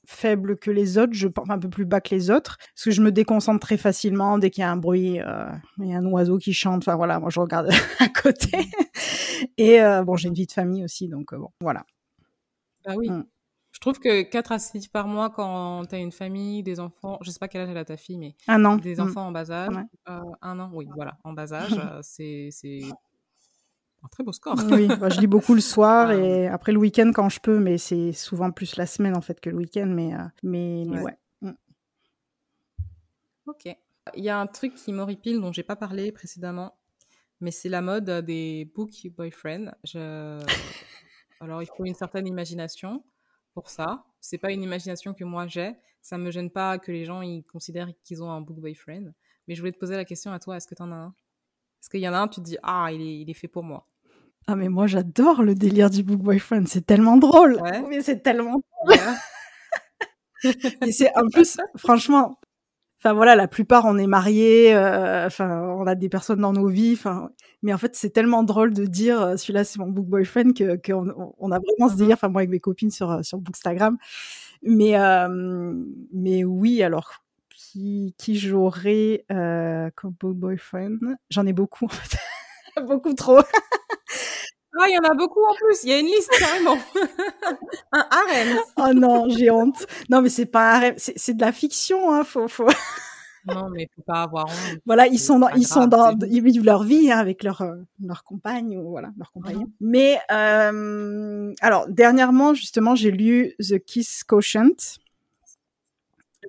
faible que les autres, je pense un peu plus bas que les autres, parce que je me déconcentre très facilement dès qu'il y a un bruit, euh, il y a un oiseau qui chante, enfin voilà, moi je regarde à côté. Et euh, bon, j'ai une vie de famille aussi, donc euh, bon, voilà. Bah oui. Mm. Je trouve que 4 à 6 par mois quand tu as une famille, des enfants, je sais pas quel âge elle a ta fille, mais un an. des mm. enfants en bas âge, un an, oui, voilà, en bas âge, c'est un très beau score. oui, je lis beaucoup le soir ah. et après le week-end quand je peux, mais c'est souvent plus la semaine en fait que le week-end, mais, euh, mais, ouais. Mm. Ok. Il y a un truc qui m'horripile dont j'ai pas parlé précédemment, mais c'est la mode des book boyfriend. Je... Alors il faut une certaine imagination pour ça. C'est pas une imagination que moi j'ai. Ça me gêne pas que les gens ils considèrent qu'ils ont un book boyfriend. Mais je voulais te poser la question à toi, est-ce que tu en as un? Est-ce qu'il y en a un, tu te dis, ah, il est, il est fait pour moi ah mais moi j'adore le délire du book boyfriend, c'est tellement drôle. Mais c'est tellement drôle. et c'est en plus franchement enfin voilà, la plupart on est mariés, euh, enfin on a des personnes dans nos vies, enfin mais en fait c'est tellement drôle de dire euh, celui-là c'est mon book boyfriend que qu'on on a vraiment ce mm-hmm. délire enfin moi avec mes copines sur euh, sur Bookstagram. Mais mais oui, alors qui qui j'aurais comme book boyfriend? J'en ai beaucoup en fait. beaucoup trop. Ah, il y en a beaucoup en plus. Il y a une liste carrément. un harem. Oh non, j'ai honte. Non, mais c'est pas un harem. C'est de la fiction, hein. Faut, faut. non, mais faut pas avoir honte. Voilà, ils sont dans, ils sont dans, ils vivent leur vie hein, avec leur euh, leur compagne ou voilà leur compagnon. Mais euh, alors dernièrement, justement, j'ai lu The Kiss Quotient.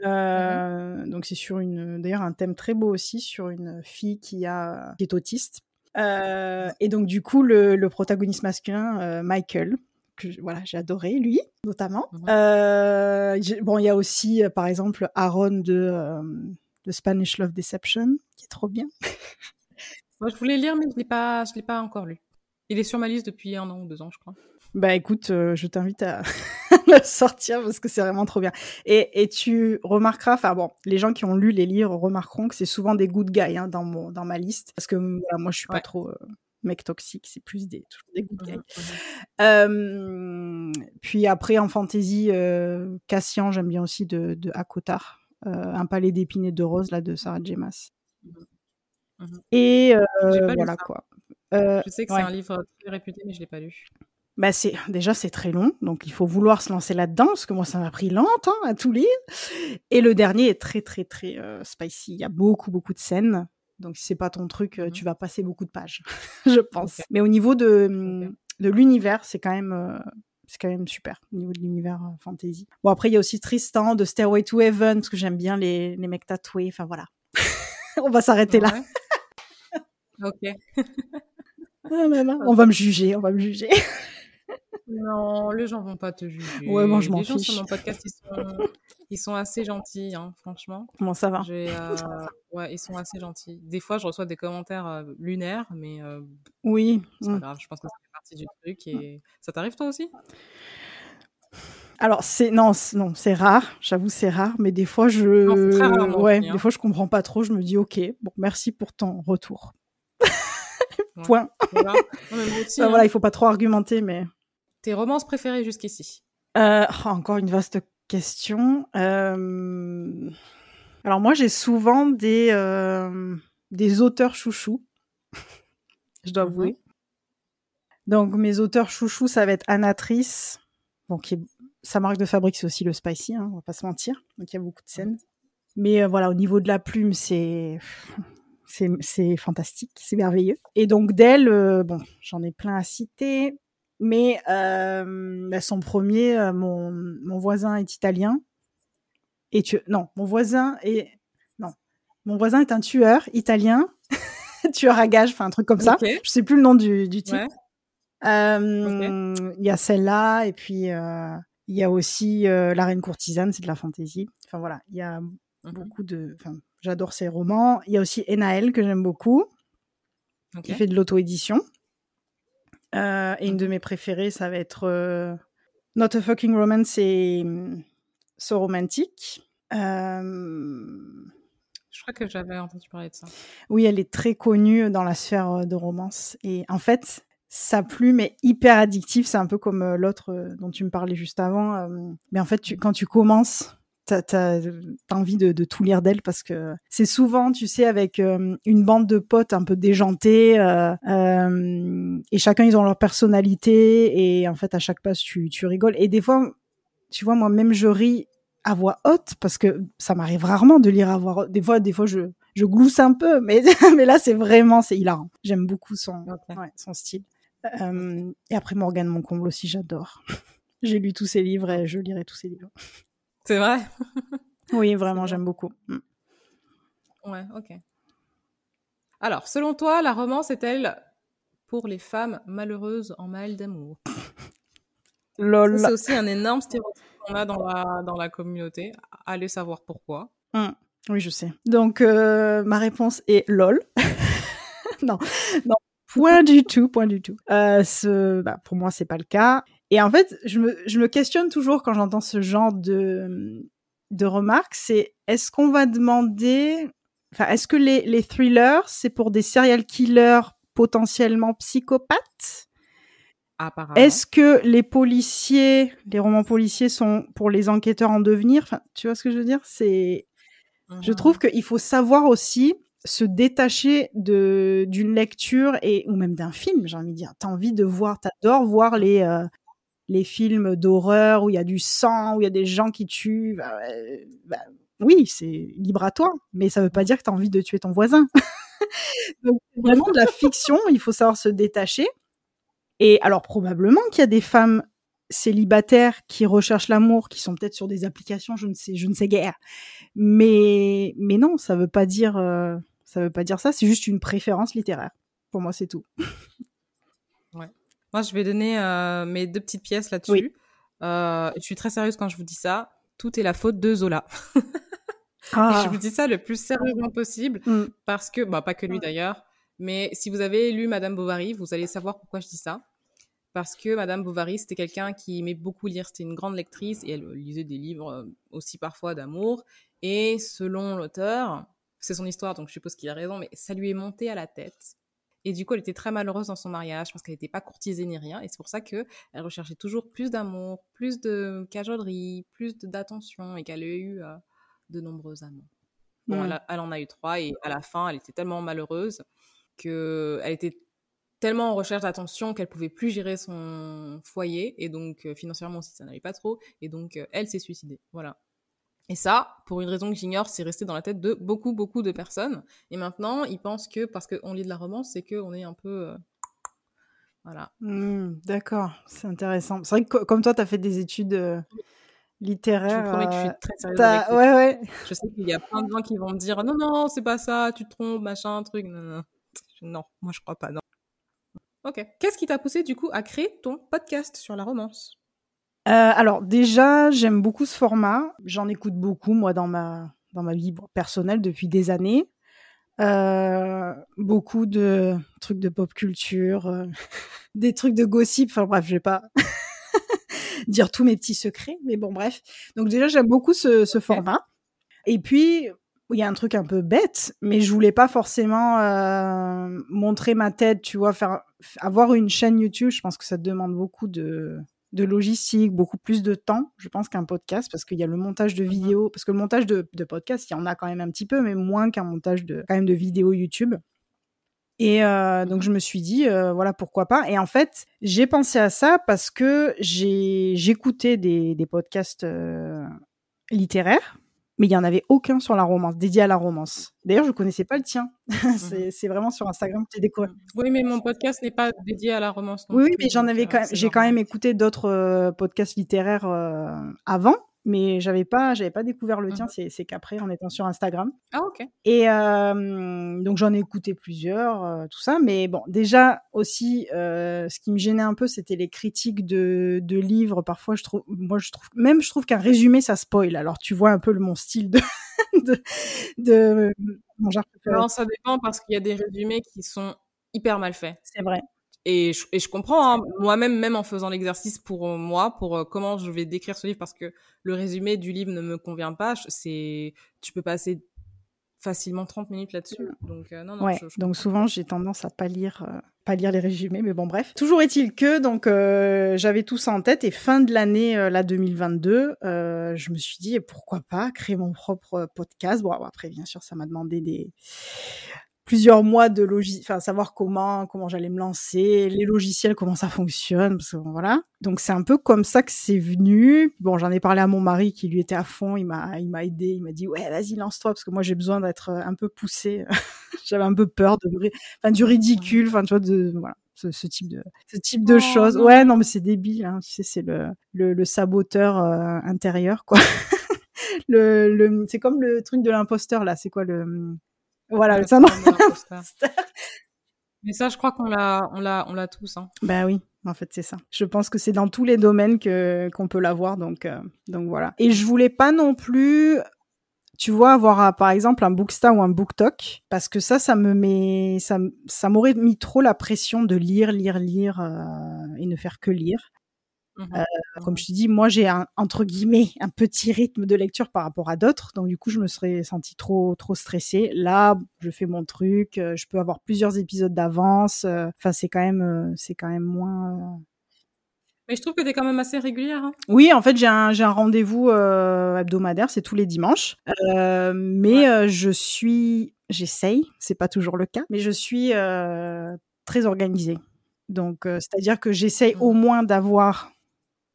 Euh. Donc c'est sur une, d'ailleurs un thème très beau aussi sur une fille qui a qui est autiste euh, et donc, du coup, le, le protagoniste masculin, euh, Michael, que voilà, j'ai adoré, lui, notamment. Euh, bon, il y a aussi, par exemple, Aaron de, de, Spanish Love Deception, qui est trop bien. Moi, je voulais lire, mais je ne l'ai pas encore lu. Il est sur ma liste depuis un an ou deux ans, je crois. Bah écoute, je t'invite à le sortir parce que c'est vraiment trop bien. Et, et tu remarqueras, enfin bon, les gens qui ont lu les livres remarqueront que c'est souvent des good guys hein, dans, mon, dans ma liste. Parce que moi, je suis pas trop euh, mec toxique, c'est plus des, toujours des good guys. Mmh, puis après, en fantasy, euh, Cassian, j'aime bien aussi de, de Akotar. un palais d'épines et de roses, là, de Sarah Jemas. Mmh mmh et voilà quoi. je sais que c'est un livre très réputé, mais je l'ai pas lu. Bah c'est déjà c'est très long, donc il faut vouloir se lancer là-dedans parce que moi ça m'a pris longtemps à tout lire. Et le dernier est très très très euh, spicy. Il y a beaucoup beaucoup de scènes, donc si c'est pas ton truc, euh, mmh tu vas passer beaucoup de pages, je pense. Mais au niveau de mmh, de l'univers, c'est quand même euh, c'est quand même super au niveau de l'univers fantasy. Bon après il y a aussi Tristan de Stairway to Heaven parce que j'aime bien les les mecs tatoués. Enfin voilà, on va s'arrêter là. ok. Ah on va me juger, on va me juger. Non, les gens vont pas te juger. Ouais, moi je m'en fiche. Les gens sur mon podcast, ils sont, ils sont assez gentils, hein, franchement. Comment ça va euh... Ouais, ils sont assez gentils. Des fois, je reçois des commentaires euh, lunaires, mais euh... oui, c'est pas mmh. grave. Je pense que ça fait partie du truc. Et ça t'arrive toi aussi? Alors c'est non non c'est rare j'avoue c'est rare mais des fois je non, ouais hein. des fois je comprends pas trop je me dis ok bon merci pour ton retour point voilà. Non, aussi, enfin, hein. voilà il faut pas trop argumenter mais tes romances préférées jusqu'ici? Euh, oh, Encore une vaste question. Euh... Alors moi, j'ai souvent des, euh, des auteurs chouchous, je dois avouer. Donc mes auteurs chouchous, ça va être Anatrice, bon, sa marque de fabrique, c'est aussi le spicy, hein, on va pas se mentir. Donc il y a beaucoup de scènes. Mais euh, voilà, au niveau de la plume, c'est c'est fantastique, c'est merveilleux. Et donc d'elle, euh, bon, j'en ai plein à citer, mais euh, bah, son premier, euh, mon, mon voisin est italien. Et tu, non, mon voisin est, non, mon voisin est un tueur italien, tueur à gage, enfin un truc comme ça. Je sais plus le nom du, du titre. Il y a celle-là, et puis il y a aussi La Reine courtisane, c'est de la fantaisie. Enfin voilà, il y a mmh beaucoup de, enfin J'adore ses romans. Il y a aussi Enaël que j'aime beaucoup, qui fait de l'auto-édition. Euh, et une de mes préférées, ça va être euh, Not a Fucking Romance et mm, So Romantic. Euh, Je crois que j'avais entendu parler de ça. Oui, elle est très connue dans la sphère de romance. Et en fait, sa plume est hyper addictive. C'est un peu comme l'autre dont tu me parlais juste avant. Mais en fait, quand tu commences t'as as, envie de, de, tout lire d'elle parce que c'est souvent, tu sais, avec euh, une bande de potes un peu déjantés euh, euh, et chacun ils ont leur personnalité et en fait à chaque page tu, tu rigoles et des fois, tu vois, moi même je ris à voix haute parce que ça m'arrive rarement de lire à voix haute. Des fois, des fois je, je glousse un peu, mais mais là c'est vraiment c'est hilarant. J'aime beaucoup son ouais, son style. et après Morgane Moncomble aussi, j'adore. J'ai lu tous ses livres et je lirai tous ses livres. C'est vrai? Oui, vraiment, j'aime beaucoup. Mm. Ouais, ok. Alors, selon toi, la romance est-elle pour les femmes malheureuses en mal d'amour? Lol. C'est aussi un énorme stéréotype qu'on a dans la, dans la communauté. Allez savoir pourquoi. Mm. Oui, je sais. Donc, euh, ma réponse est lol. non, non, point du tout, point du tout. Euh, ce, bah, pour moi, c'est pas le cas. Et en fait, je me, je me questionne toujours quand j'entends ce genre de, de remarques, c'est est-ce qu'on va demander, enfin, est-ce que les, les thrillers, c'est pour des serial killers potentiellement psychopathes? Est-ce que les policiers, les romans policiers sont pour les enquêteurs en devenir? Enfin, tu vois ce que je veux dire? C'est, je mmh. trouve qu'il faut savoir aussi se détacher de d'une lecture et ou même d'un film. J'ai envie de dire, t'as envie de voir, t'adores voir les euh, les films d'horreur où il y a du sang, où il y a des gens qui tuent, bah, bah, oui, c'est libre à toi, mais ça veut pas dire que tu as envie de tuer ton voisin. Donc, vraiment de la fiction, il faut savoir se détacher. Et alors, probablement qu'il y a des femmes célibataires qui recherchent l'amour, qui sont peut-être sur des applications, je ne sais, je ne sais guère. Mais, mais non, ça veut pas dire, euh, veut pas dire ça. C'est juste une préférence littéraire. Pour moi, c'est tout. Moi, je vais donner euh, mes deux petites pièces là-dessus. Euh, je suis très sérieuse quand je vous dis ça. Tout est la faute de Zola. ah. Je vous dis ça le plus sérieusement possible mm. parce que, bah, pas que lui d'ailleurs, mais si vous avez lu Madame Bovary, vous allez savoir pourquoi je dis ça. Parce que Madame Bovary, c'était quelqu'un qui aimait beaucoup lire. C'était une grande lectrice et elle lisait des livres euh, aussi parfois d'amour. Et selon l'auteur, c'est son histoire, donc je suppose qu'il a raison, mais ça lui est monté à la tête et du coup, elle était très malheureuse dans son mariage parce qu'elle n'était pas courtisée ni rien. Et c'est pour ça qu'elle recherchait toujours plus d'amour, plus de cajolerie, plus d'attention et qu'elle a eu euh, de nombreux amants. Bon, elle, en a eu trois et à la fin, elle était tellement malheureuse qu'elle était tellement en recherche d'attention qu'elle pouvait plus gérer son foyer et donc euh, financièrement aussi ça n'allait pas trop et donc euh, elle s'est suicidée. Voilà. Et ça, pour une raison que j'ignore, c'est resté dans la tête de beaucoup, beaucoup de personnes. Et maintenant, ils pensent que parce qu'on lit de la romance, c'est qu'on est un peu... Euh, voilà. Mmh, d'accord, c'est intéressant. C'est vrai que comme toi, tu as fait des études euh, littéraires. Je vous promets que je suis très sérieuse. Avec ouais, ouais. Je sais qu'il y a plein de gens qui vont me dire non, non, c'est pas ça, tu te trompes, machin, truc. Non, non, non moi je crois pas, non. Ok. Qu'est-ce qui t'a poussé du coup à créer ton podcast sur la romance? Euh, alors déjà, j'aime beaucoup ce format. J'en écoute beaucoup moi dans ma dans ma vie personnelle depuis des années. Euh, beaucoup de trucs de pop culture, euh, des trucs de gossip. Enfin bref, je vais pas dire tous mes petits secrets, mais bon bref. Donc déjà, j'aime beaucoup ce, ce format. Et puis il y a un truc un peu bête, mais je voulais pas forcément euh, montrer ma tête, tu vois, faire avoir une chaîne YouTube. Je pense que ça demande beaucoup de de logistique, beaucoup plus de temps, je pense, qu'un podcast, parce qu'il y a le montage de mmh vidéos, parce que le montage de, de podcast, il y en a quand même un petit peu, mais moins qu'un montage de, quand même de vidéos YouTube. Et euh, donc je me suis dit, euh, voilà, pourquoi pas. Et en fait, j'ai pensé à ça parce que j'ai j'écoutais des, des podcasts euh, littéraires, mais il y en avait aucun sur la romance, dédié à la romance. D'ailleurs, je connaissais pas le tien. c'est c'est vraiment sur Instagram que j'ai découvert. Oui, mais mon podcast n'est pas dédié à la romance. non Oui, oui, mais j'en avais quand même, j'ai quand même écouté d'autres euh, podcasts littéraires euh, avant, mais j'avais pas, j'avais pas découvert le tien. Mhm. C'est, qu'après, en étant sur Instagram. Ah, ok. Et euh, donc j'en ai écouté plusieurs, euh, tout ça. Mais bon, déjà aussi, euh, ce qui me gênait un peu, c'était les critiques de, de livres. Parfois, je trouve, moi, je trouve, même je trouve qu'un résumé, ça spoil. Alors tu vois un peu le, mon style de, de, de mon genre préféré. Non, ça dépend parce qu'il y a des résumés qui sont hyper mal faits. C'est vrai. Et je, et je comprends, hein, moi-même, même en faisant l'exercice pour euh, moi, pour euh, comment je vais décrire ce livre, parce que le résumé du livre ne me convient pas, c'est, tu peux passer facilement 30 minutes là-dessus. Donc, euh, non, non, Ouais, je, je donc souvent j'ai tendance à pas lire, euh, pas lire les résumés, mais bon bref. Toujours est-il que donc euh, j'avais tout ça en tête et fin de l'année là 2022, euh, je me suis dit pourquoi pas créer mon propre podcast. Bon après bien sûr ça m'a demandé des plusieurs mois de logis, enfin savoir comment comment j'allais me lancer, les logiciels comment ça fonctionne, parce que bon, voilà. Donc c'est un peu comme ça que c'est venu. Bon j'en ai parlé à mon mari qui lui était à fond, il m'a il m'a aidé, il m'a dit ouais vas-y lance-toi parce que moi j'ai besoin d'être euh, un peu poussé. J'avais un peu peur de enfin du ridicule, enfin tu vois de voilà. Ce, ce type de ce type de Oh, choses. Ouais, non mais c'est débile hein, tu sais c'est le, le le saboteur euh, intérieur quoi. le le c'est comme le truc de l'imposteur là, c'est quoi le voilà, Le syndrome de l'imposteur. Mais ça, je crois qu'on l'a, on l'a, on l'a tous. Hein. Bah oui, en fait c'est ça. Je pense que c'est dans tous les domaines que qu'on peut l'avoir, donc euh, donc voilà. Et je voulais pas non plus, tu vois, avoir par exemple un Booksta ou un BookTok, parce que ça, ça me met, ça m'aurait mis trop la pression de lire, lire, lire euh, et ne faire que lire. Mhm. Euh, Comme je te dis, moi j'ai un entre guillemets un petit rythme de lecture par rapport à d'autres, donc du coup je me serais sentie trop trop stressée. Là, je fais mon truc, euh, je peux avoir plusieurs épisodes d'avance. euh, Enfin, c'est quand même c'est quand même moins. Mais je trouve que t'es quand même assez régulière. Hein. Oui, en fait, j'ai un, j'ai un rendez-vous hebdomadaire, c'est tous les dimanches. Mais Ouais. je suis, j'essaye, c'est pas toujours le cas, mais je suis très organisée. Donc, c'est-à-dire que j'essaye Mhm. au moins d'avoir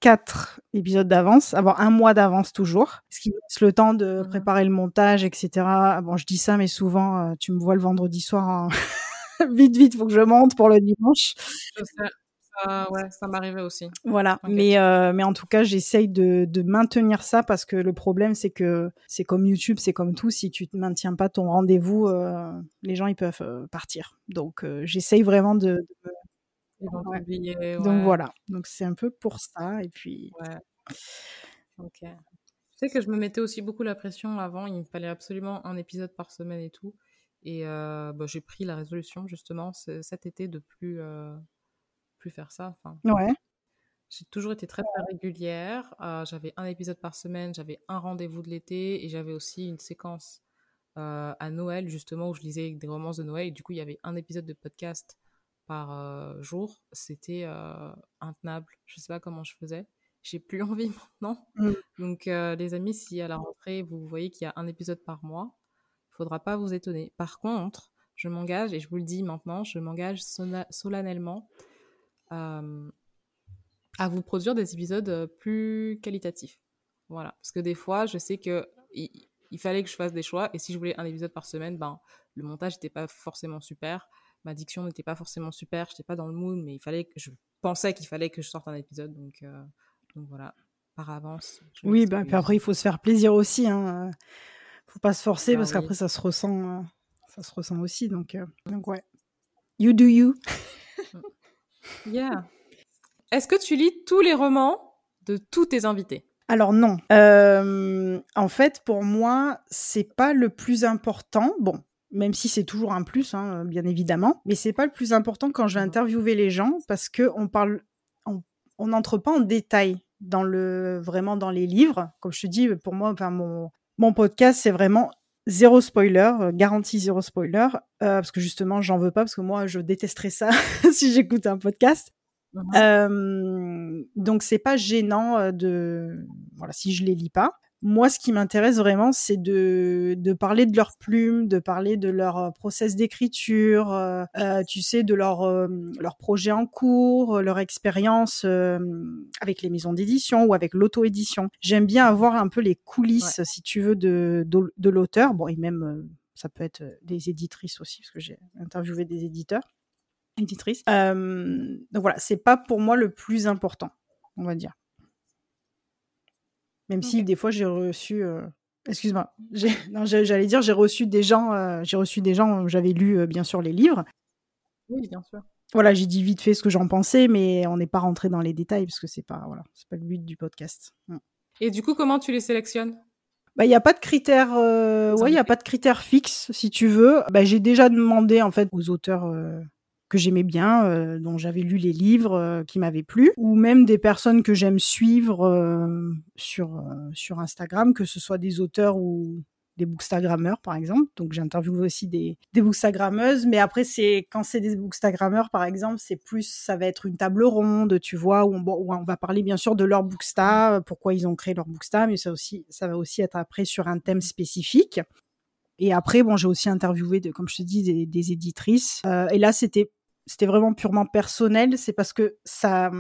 quatre épisodes d'avance, avoir un mois d'avance toujours, ce qui laisse le temps de Mhm. préparer le montage, etc. Bon, je dis ça, mais souvent, euh, tu me vois le vendredi soir, en- vite, vite, faut que je monte pour le dimanche. Je sais. Ouais, ça m'arrivait aussi. Voilà, mais euh, mais en tout cas, j'essaye de, de maintenir ça parce que le problème, c'est que c'est comme YouTube, c'est comme tout. Si tu ne maintiens pas ton rendez-vous, euh, les gens ils peuvent partir. Donc j'essaye vraiment de. de- Ouais. Donc ouais. voilà. Donc c'est un peu pour ça. Et puis Ouais. Ok. Tu sais que je me mettais aussi beaucoup la pression avant. Il me fallait absolument un épisode par semaine et tout. Et euh, bah, j'ai pris la résolution justement ce- cet été de plus euh, plus faire ça. Enfin, ouais, j'ai toujours été très très régulière. Euh, j'avais un épisode par semaine, j'avais un rendez-vous de l'été et j'avais aussi une séquence à Noël justement où je lisais des romances de Noël et du coup il y avait un épisode de podcast par euh, jour. C'était euh, intenable. Je sais pas comment je faisais. J'ai plus envie maintenant. Mm. Donc euh, les amis, si à la rentrée vous voyez qu'il y a un épisode par mois, il faudra pas vous étonner. Par contre, je m'engage et je vous le dis maintenant, je m'engage solennellement à vous produire des épisodes plus qualitatifs. Voilà. Parce que des fois, je sais que il, il fallait que je fasse des choix. Et si je voulais un épisode par semaine, ben, le montage n'était pas forcément super. Ma diction n'était pas forcément super. Je n'étais pas dans le mood, mais il fallait que je pensais qu'il fallait que je sorte un épisode. Donc, euh, donc voilà. Par avance. oui. Bah, puis après, il faut se faire plaisir aussi. Hein. euh, Faut pas se forcer Ah parce oui. qu'après ça se ressent, euh, ça se ressent aussi. Donc euh, donc ouais. You do you. Yeah. Est-ce que tu lis tous les romans de tous tes invités? Alors non. Euh, en fait, pour moi, c'est pas le plus important. Bon, même si c'est toujours un plus, hein, bien évidemment, mais c'est pas le plus important quand je vais interviewer les gens parce que on parle, on n'entre pas en détail dans le vraiment dans les livres. Comme je te dis, pour moi, enfin mon mon podcast, c'est vraiment zéro spoiler, euh, garantie zéro spoiler, euh, parce que justement, j'en veux pas parce que moi, je détesterais ça si j'écoute un podcast. Mhm. Euh, donc c'est pas gênant euh, de voilà si je les lis pas. Moi, ce qui m'intéresse vraiment, c'est de, de parler de leur plume, de parler de leur euh, process d'écriture, euh, euh, tu sais, de leur, euh, leur projet en cours, leur expérience avec les maisons d'édition ou avec l'auto-édition. J'aime bien avoir un peu les coulisses, Ouais. si tu veux, de, de, de l'auteur. Bon, et même, ça peut être des éditrices aussi, parce que j'ai interviewé des éditeurs, éditrices. Donc voilà, c'est pas pour moi le plus important, on va dire. Même si des fois j'ai reçu, euh, excuse-moi, j'ai- j'allais dire j'ai reçu des gens, euh, j'ai reçu des gens, j'avais lu euh, bien sûr les livres. Oui, bien sûr. Voilà, j'ai dit vite fait ce que j'en pensais, mais on n'est pas rentré dans les détails parce que c'est pas, voilà, c'est pas le but du podcast. Mm. Et du coup, comment tu les sélectionnes? Bah, il n'y a pas de critères, euh, ouais, il y a pas de critères fixes, si tu veux. Bah, j'ai déjà demandé, en fait, aux auteurs euh, que j'aimais bien, euh, dont j'avais lu les livres, euh, qui m'avaient plu, ou même des personnes que j'aime suivre euh, sur, sur Instagram, que ce soit des auteurs ou des bookstagrammeurs, par exemple. Donc, j'ai interviewé aussi des, des bookstagrammeuses, mais après, c'est, quand c'est des bookstagrammeurs, par exemple, c'est plus, ça va être une table ronde, tu vois, où on, on va parler, bien sûr, de leur booksta, pourquoi ils ont créé leur booksta, mais ça aussi, ça va aussi être après sur un thème spécifique. Et après, bon, j'ai aussi interviewé, comme je te dis, des, éditrices. Et là, c'était, c'était vraiment purement personnel. C'est parce que ça,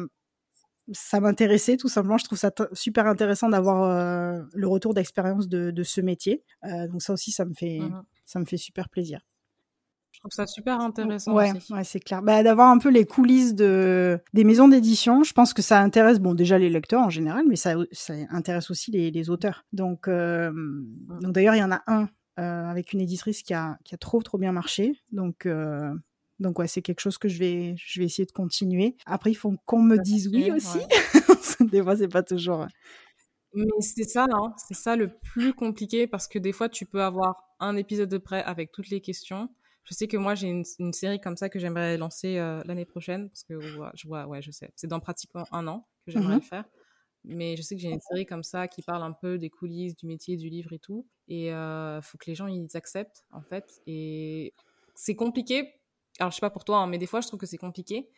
ça m'intéressait tout simplement. Je trouve ça super intéressant d'avoir euh, le retour d'expérience de, de ce métier. Euh, donc ça aussi, ça me fait, Mhm. ça me fait super plaisir. Je trouve ça super intéressant Ouais, aussi. ouais, c'est clair. Bah, d'avoir un peu les coulisses de des maisons d'édition, je pense que ça intéresse bon déjà les lecteurs en général, mais ça, ça intéresse aussi les, les auteurs. Donc, euh, donc d'ailleurs il y en a un avec une éditrice qui a qui a trop trop bien marché. Donc donc ouais, c'est quelque chose que je vais je vais essayer de continuer. Après il faut qu'on me dise oui aussi. ouais. des fois c'est pas toujours. Mais c'est ça, hein, c'est ça le plus compliqué parce que des fois, tu peux avoir un épisode de près avec toutes les questions. Je sais que moi, j'ai une, une série comme ça que j'aimerais lancer euh, l'année prochaine parce que ouais, je vois, ouais, je sais, c'est dans pratiquement un an que j'aimerais Mhm. le faire. Mais je sais que j'ai une série comme ça qui parle un peu des coulisses du métier, du livre et tout. Et il euh, faut que les gens ils acceptent en fait. Et c'est compliqué. Alors je sais pas pour toi, hein, mais des fois je trouve que c'est compliqué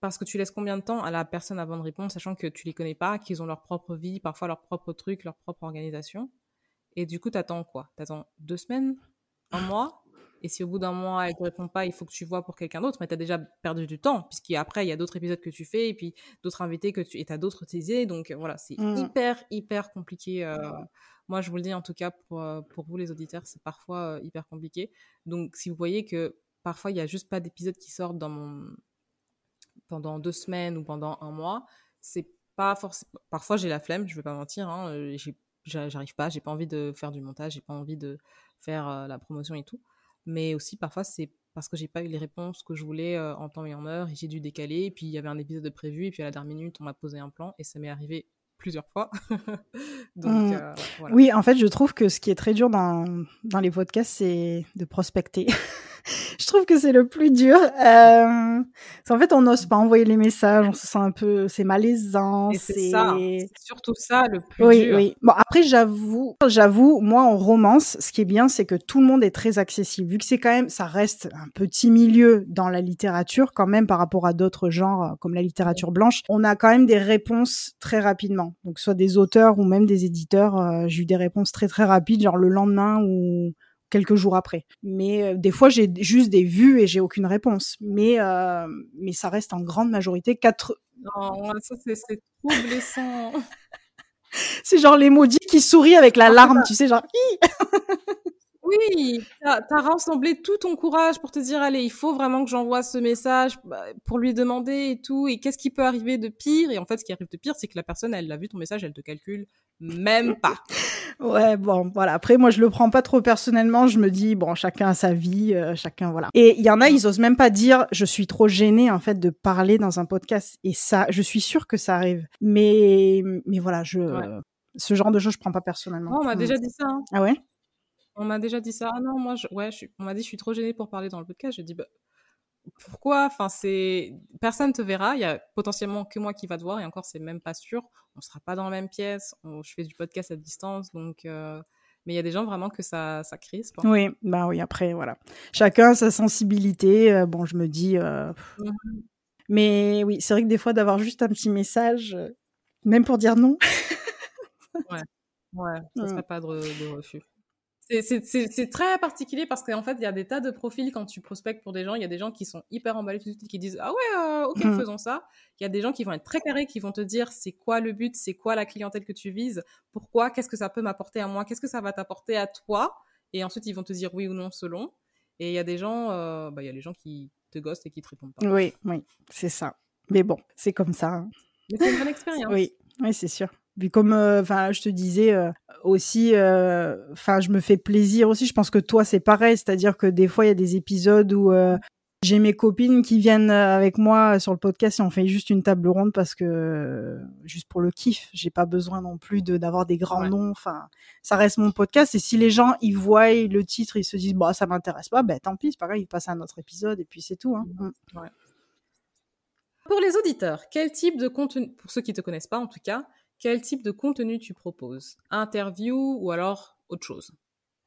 parce que tu laisses combien de temps à la personne avant de répondre, sachant que tu les connais pas, qu'ils ont leur propre vie, parfois leur propre truc, leur propre organisation. Et du coup, t'attends quoi? T'attends deux semaines? Un mois? Et si au bout d'un mois, elle te répond pas, il faut que tu vois pour quelqu'un d'autre, mais t'as déjà perdu du temps, puisqu'après, il y a d'autres épisodes que tu fais, et puis d'autres invités que tu... Et t'as d'autres idées, donc voilà, c'est Mm. hyper, hyper compliqué. euh, Moi, je vous le dis, en tout cas, pour, euh, pour vous, les auditeurs, c'est parfois euh, hyper compliqué. Donc, si vous voyez que parfois, il y a juste pas d'épisode qui dans mon pendant deux semaines ou pendant un mois, c'est pas forcément. Parfois, j'ai la flemme, je vais pas mentir. Hein, euh, j'arrive pas, j'ai pas envie de faire du montage, j'ai pas envie de faire euh, la promotion et tout. Mais aussi, parfois, c'est parce que j'ai pas eu les réponses que je voulais euh, en temps et en heure, et j'ai dû décaler. Et puis, il y avait un épisode de prévu, et puis à la dernière minute, on m'a posé un plan, et ça m'est arrivé plusieurs fois. Donc, Mm. euh, voilà. Oui, en fait, je trouve que ce qui est très dur dans, dans les podcasts, c'est de prospecter. je trouve que c'est le plus dur. Euh, en fait, on n'ose pas envoyer les messages, on se sent un peu, c'est malaisant. C'est ça, surtout ça le plus Oui, dur. oui. Bon, après, j'avoue, j'avoue, moi, en romance, ce qui est bien, c'est que tout le monde est très accessible. Vu que c'est quand même, ça reste un petit milieu dans la littérature, quand même, par rapport à d'autres genres, euh, comme la littérature blanche, on a quand même des réponses très rapidement. Donc, soit des auteurs ou même des éditeurs, euh, j'ai eu des réponses très, très rapides, genre le lendemain ou quelques jours après. Mais euh, des fois, j'ai juste des vues et j'ai aucune réponse. Mais, euh, mais ça reste en grande majorité quatre, Non, ça, c'est trop blessant. c'est genre l'emoji qui sourit avec la larme, tu sais, genre, Oui, t'as as rassemblé tout ton courage pour te dire, allez, il faut vraiment que j'envoie ce message bah, pour lui demander et tout, et qu'est-ce qui peut arriver de pire? Et en fait, ce qui arrive de pire, c'est que la personne, elle a vu ton message, elle te calcule même pas. Ouais, bon, voilà. Après, moi, je le prends pas trop personnellement. Je me dis, bon, chacun a sa vie, euh, chacun, voilà. Et il y en a, ils osent même pas dire, je suis trop gênée, en fait, de parler dans un podcast. Et ça, je suis sûre que ça arrive. Mais, mais voilà, je, Ouais. ce genre de choses, je prends pas personnellement. On m'a Mm. déjà dit ça. hein. Ah ouais? On m'a déjà dit ça. Ah non, moi, je... ouais, je suis... on m'a dit, je suis trop gênée pour parler dans le podcast. Je dis, bah, pourquoi? Enfin, c'est personne te verra. Il y a potentiellement que moi qui va te voir, et encore, c'est même pas sûr. On sera pas dans la même pièce. On- Je fais du podcast à distance, donc. euh, Mais il y a des gens vraiment que ça, ça crispe. hein. Oui, bah oui, après, voilà. Chacun a sa sensibilité. euh, bon, je me dis, euh. Mhm. mais oui, c'est vrai que des fois, d'avoir juste un petit message, même pour dire non. Ouais, ça Mm. serait pas de, de refus. C'est- très particulier parce qu'en fait, il y a des tas de profils quand tu prospectes pour des gens. Il y a des gens qui sont hyper emballés tout de suite, qui disent Ah ouais, euh, ok, Mhm. faisons ça. Il y a des gens qui vont être très carrés, qui vont te dire c'est quoi le but, c'est quoi la clientèle que tu vises, pourquoi, qu'est-ce que ça peut m'apporter à moi, qu'est-ce que ça va t'apporter à toi? Et ensuite, ils vont te dire oui ou non selon. Et il y a des gens, euh, bah, il y a les gens qui te ghostent et qui te répondent pas. Oui, oui, c'est ça. Mais bon, c'est comme ça. hein. Mais c'est une bonne expérience. Oui, oui, c'est sûr. Puis comme, euh, enfin, je te disais euh, aussi, enfin, je me fais plaisir aussi. Je pense que toi, c'est pareil. C'est-à-dire que des fois, il y a des épisodes où euh, j'ai mes copines qui viennent euh, avec moi sur le podcast et on fait juste une table ronde parce que euh, juste pour le kiff. J'ai pas besoin non plus de d'avoir des grands Ouais. noms. Enfin, ça reste mon podcast. Et si les gens ils voient le titre, ils se disent, bah, ça m'intéresse pas, ben tant pis, c'est pas grave, ils passent à un autre épisode et puis c'est tout. Hein. Mm. Pour les auditeurs, quel type de contenu, pour ceux qui te connaissent pas en tout cas, quel type de contenu tu proposes? Interview ou alors autre chose?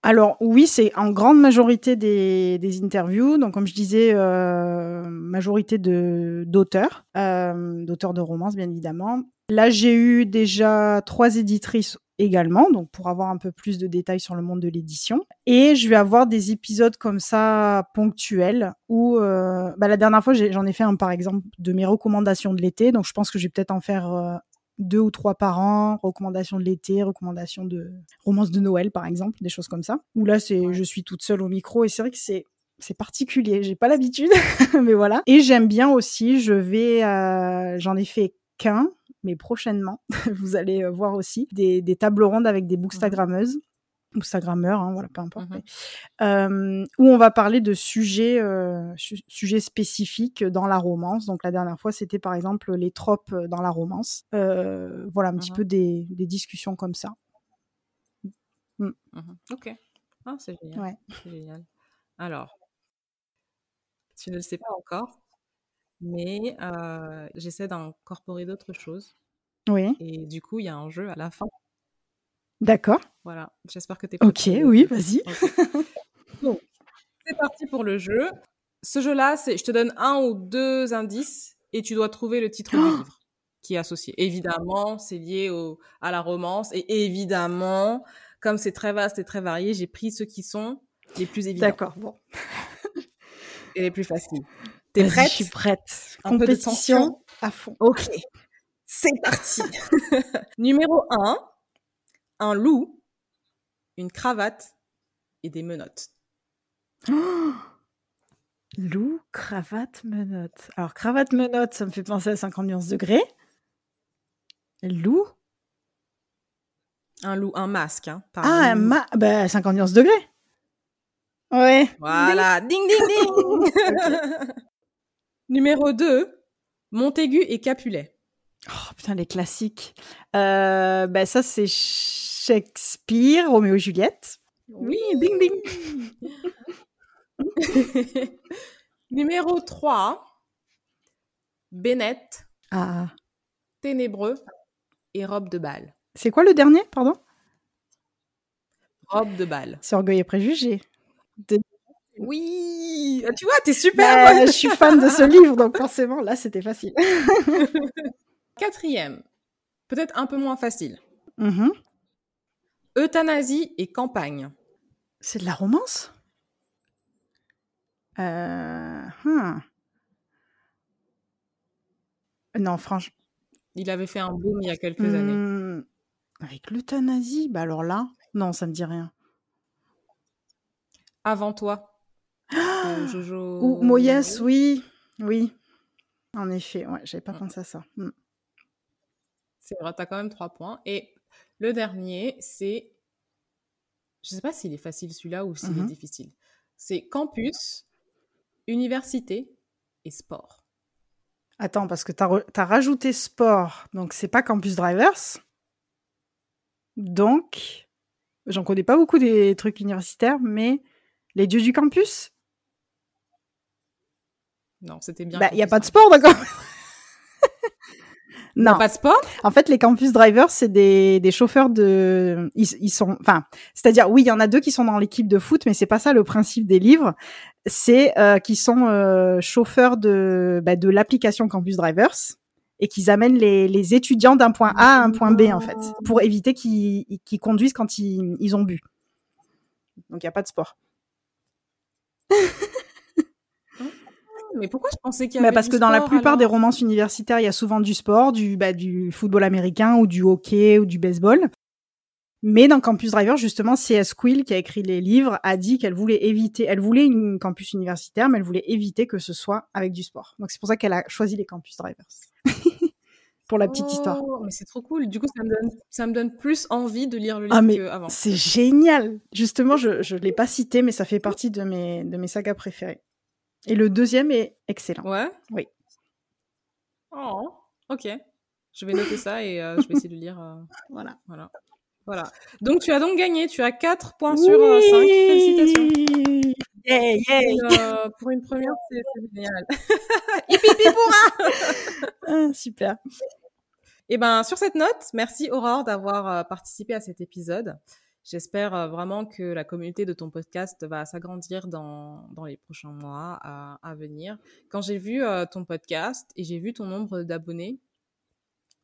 Alors oui, c'est en grande majorité des, interviews. Donc comme je disais, euh, majorité de d'auteurs, euh, d'auteurs de romances bien évidemment. Là, j'ai eu déjà trois éditrices également, donc pour avoir un peu plus de détails sur le monde de l'édition. Et je vais avoir des épisodes comme ça ponctuels où, euh, bah, la dernière fois, j'en ai, fait un par exemple de mes recommandations de l'été. Donc je pense que je vais peut-être en faire deux ou trois par an, recommandations de l'été, recommandations de romances de Noël par exemple, des choses comme ça. Où là, c'est, Ouais. je suis toute seule au micro et c'est vrai que c'est c'est particulier, j'ai pas l'habitude, mais voilà. Et j'aime bien aussi, je vais, euh, j'en ai fait qu'un, mais prochainement, vous allez euh, voir aussi des, des tables rondes avec des bookstagrammeuses, bookstagrammeurs, hein, voilà, peu importe, mais, euh, où on va parler de sujets, euh, su- sujets spécifiques dans la romance. Donc la dernière fois, c'était par exemple les tropes dans la romance. Euh, voilà, un petit Mhm. peu des, des discussions comme ça. Mhm. Ok. Ah, c'est génial. Ouais. C'est génial. Alors, tu ne le sais pas encore, mais euh, j'essaie d'incorporer d'autres choses. Oui, Et du coup, il y a un jeu à la fin. D'accord. Voilà. J'espère que tu es Ok, oui, vas-y. Donc, c'est parti pour le jeu. Ce jeu-là, c'est je te donne un ou deux indices et tu dois trouver le titre du Oh livre qui est associé. Évidemment, c'est lié au, à la romance et évidemment, comme c'est très vaste et très varié, j'ai pris ceux qui sont les plus évidents D'accord, bon. et les plus faciles. T'es prête? Je suis prête. Un peu de Compétition à fond. Ok, c'est parti. Numéro 1, un loup, une cravate et des menottes. Oh Loup, cravate, menotte. Alors, cravate, menotte, ça me fait penser à 50 nuances degrés. Loup? Un loup, un masque. Hein, par Ah, un ma... bah, 50 nuances degrés. Ouais. Voilà, ding ding ding. Numéro 2, Montaigu et Capulet. Oh, putain, les classiques. Euh, bah, ça, c'est Shakespeare, Roméo et Juliette. Oui, bing, bing. Numéro 3, Bennett, Ah. Ténébreux et Robe de bal. C'est quoi le dernier, pardon? Robe de bal. C'est Orgueil et Préjugés. Oui, Ah, tu vois, t'es super Bah, je suis fan de ce livre, donc forcément, là, c'était facile. Quatrième, peut-être un peu moins facile. Mhm. Euthanasie et campagne. C'est de la romance? Euh... hmm. Non, franchement. Il avait fait un boom il y a quelques années. Hmm, Avec l'euthanasie, bah alors là, non, ça me dit rien. Avant toi. Jojo. Ou Moyes, oui, oui. En effet, ouais, j'avais pas pensé à ça. Hmm. C'est vrai, t'as quand même trois points. Et le dernier, c'est. Je sais pas s'il est facile celui-là ou s'il Mhm. est difficile. C'est campus, université et sport. Attends, parce que t'as t'as rajouté sport, donc c'est pas Campus Drivers. Donc, j'en connais pas beaucoup des trucs universitaires, mais les dieux du campus? Non, c'était bien. Bah, il y a campus pas de sport, d'accord Non, Pas? De sport en fait, les campus drivers, c'est des, des chauffeurs de. Ils, ils sont. Enfin, c'est-à-dire, oui, il y en a deux qui sont dans l'équipe de foot, mais c'est pas ça le principe des livres. C'est euh, qui sont euh, chauffeurs de, bah, de l'application Campus Drivers. et qu'ils amènent les, étudiants d'un point A à un point B, en fait, pour éviter qu'ils conduisent quand ils, ils ont bu. Donc, il n'y a pas de sport. Mais pourquoi je pensais qu'il y bah, avait Parce que dans la plupart des romances universitaires, il y a souvent du sport, du, bah, du football américain ou du hockey ou du baseball. Mais dans Campus Driver, justement, C.S. Quill, qui a écrit les livres, a dit qu'elle voulait éviter, elle voulait une campus universitaire, mais elle voulait éviter que ce soit avec du sport. Donc c'est pour ça qu'elle a choisi les Campus Drivers. pour la petite histoire. Oh, mais c'est trop cool. Du coup, ça me, donne, ça me donne plus envie de lire le ah, livre ah, qu'avant. C'est génial. Justement, je ne l'ai pas cité, mais ça fait partie de mes, de mes sagas préférées. Et le deuxième est excellent. Ouais Oui. Oh, ok. Je vais noter ça et euh, je vais essayer de lire. Euh, voilà. Voilà. Voilà. Donc tu as donc gagné, tu as 4 points sur 5. Euh, Félicitations. Yeah, yeah. pour une première, c'est génial. ah, super. Et eh ben sur cette note, merci Aurore d'avoir participé à cet épisode. J'espère vraiment que la communauté de ton podcast va s'agrandir dans, dans, les prochains mois à, à venir. Quand j'ai vu ton podcast et j'ai vu ton nombre d'abonnés,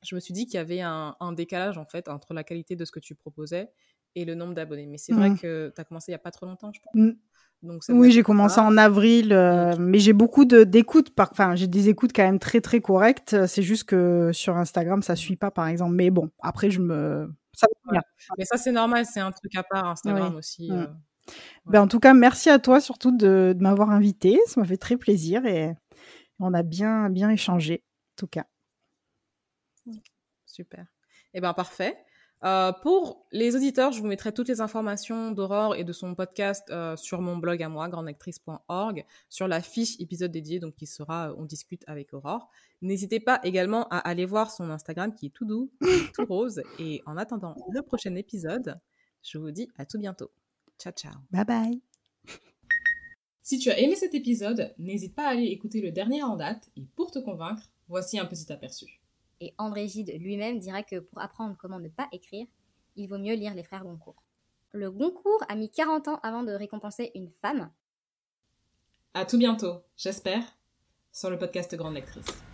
je me suis dit qu'il y avait un, un, décalage en fait entre la qualité de ce que tu proposais et le nombre d'abonnés. Mais c'est vrai mmh. que tu as commencé il n'y a pas trop longtemps, je pense. Mmh. Donc, oui, j'ai commencé en avril, mais j'ai beaucoup d'écoutes. Enfin, j'ai des écoutes quand même très très correctes. C'est juste que sur Instagram, ça suit pas, par exemple. Mais bon, après, je me mais ça, c'est normal, c'est un truc à part Instagram aussi. Mm. Euh, ben, en tout cas, merci à toi surtout de, m'avoir invité. Ça m'a fait très plaisir et on a bien, bien échangé, en tout cas. Super. Eh bien, parfait. Euh, pour les auditeurs, je vous mettrai toutes les informations d'Aurore et de son podcast euh, sur mon blog à moi, grandactrice.org, sur la fiche épisode dédié, donc qui sera On discute avec Aurore. N'hésitez pas également à aller voir son Instagram qui est tout doux, tout rose. Et en attendant le prochain épisode, je vous dis à tout bientôt. Ciao, ciao. Bye bye. Si tu as aimé cet épisode, n'hésite pas à aller écouter le dernier en date. Et pour te convaincre, voici un petit aperçu. Et André Gide lui-même dira que pour apprendre comment ne pas écrire, il vaut mieux lire les frères Goncourt. Le Goncourt a mis 40 ans avant de récompenser une femme. À tout bientôt, j'espère, sur le podcast Grande Lectrice.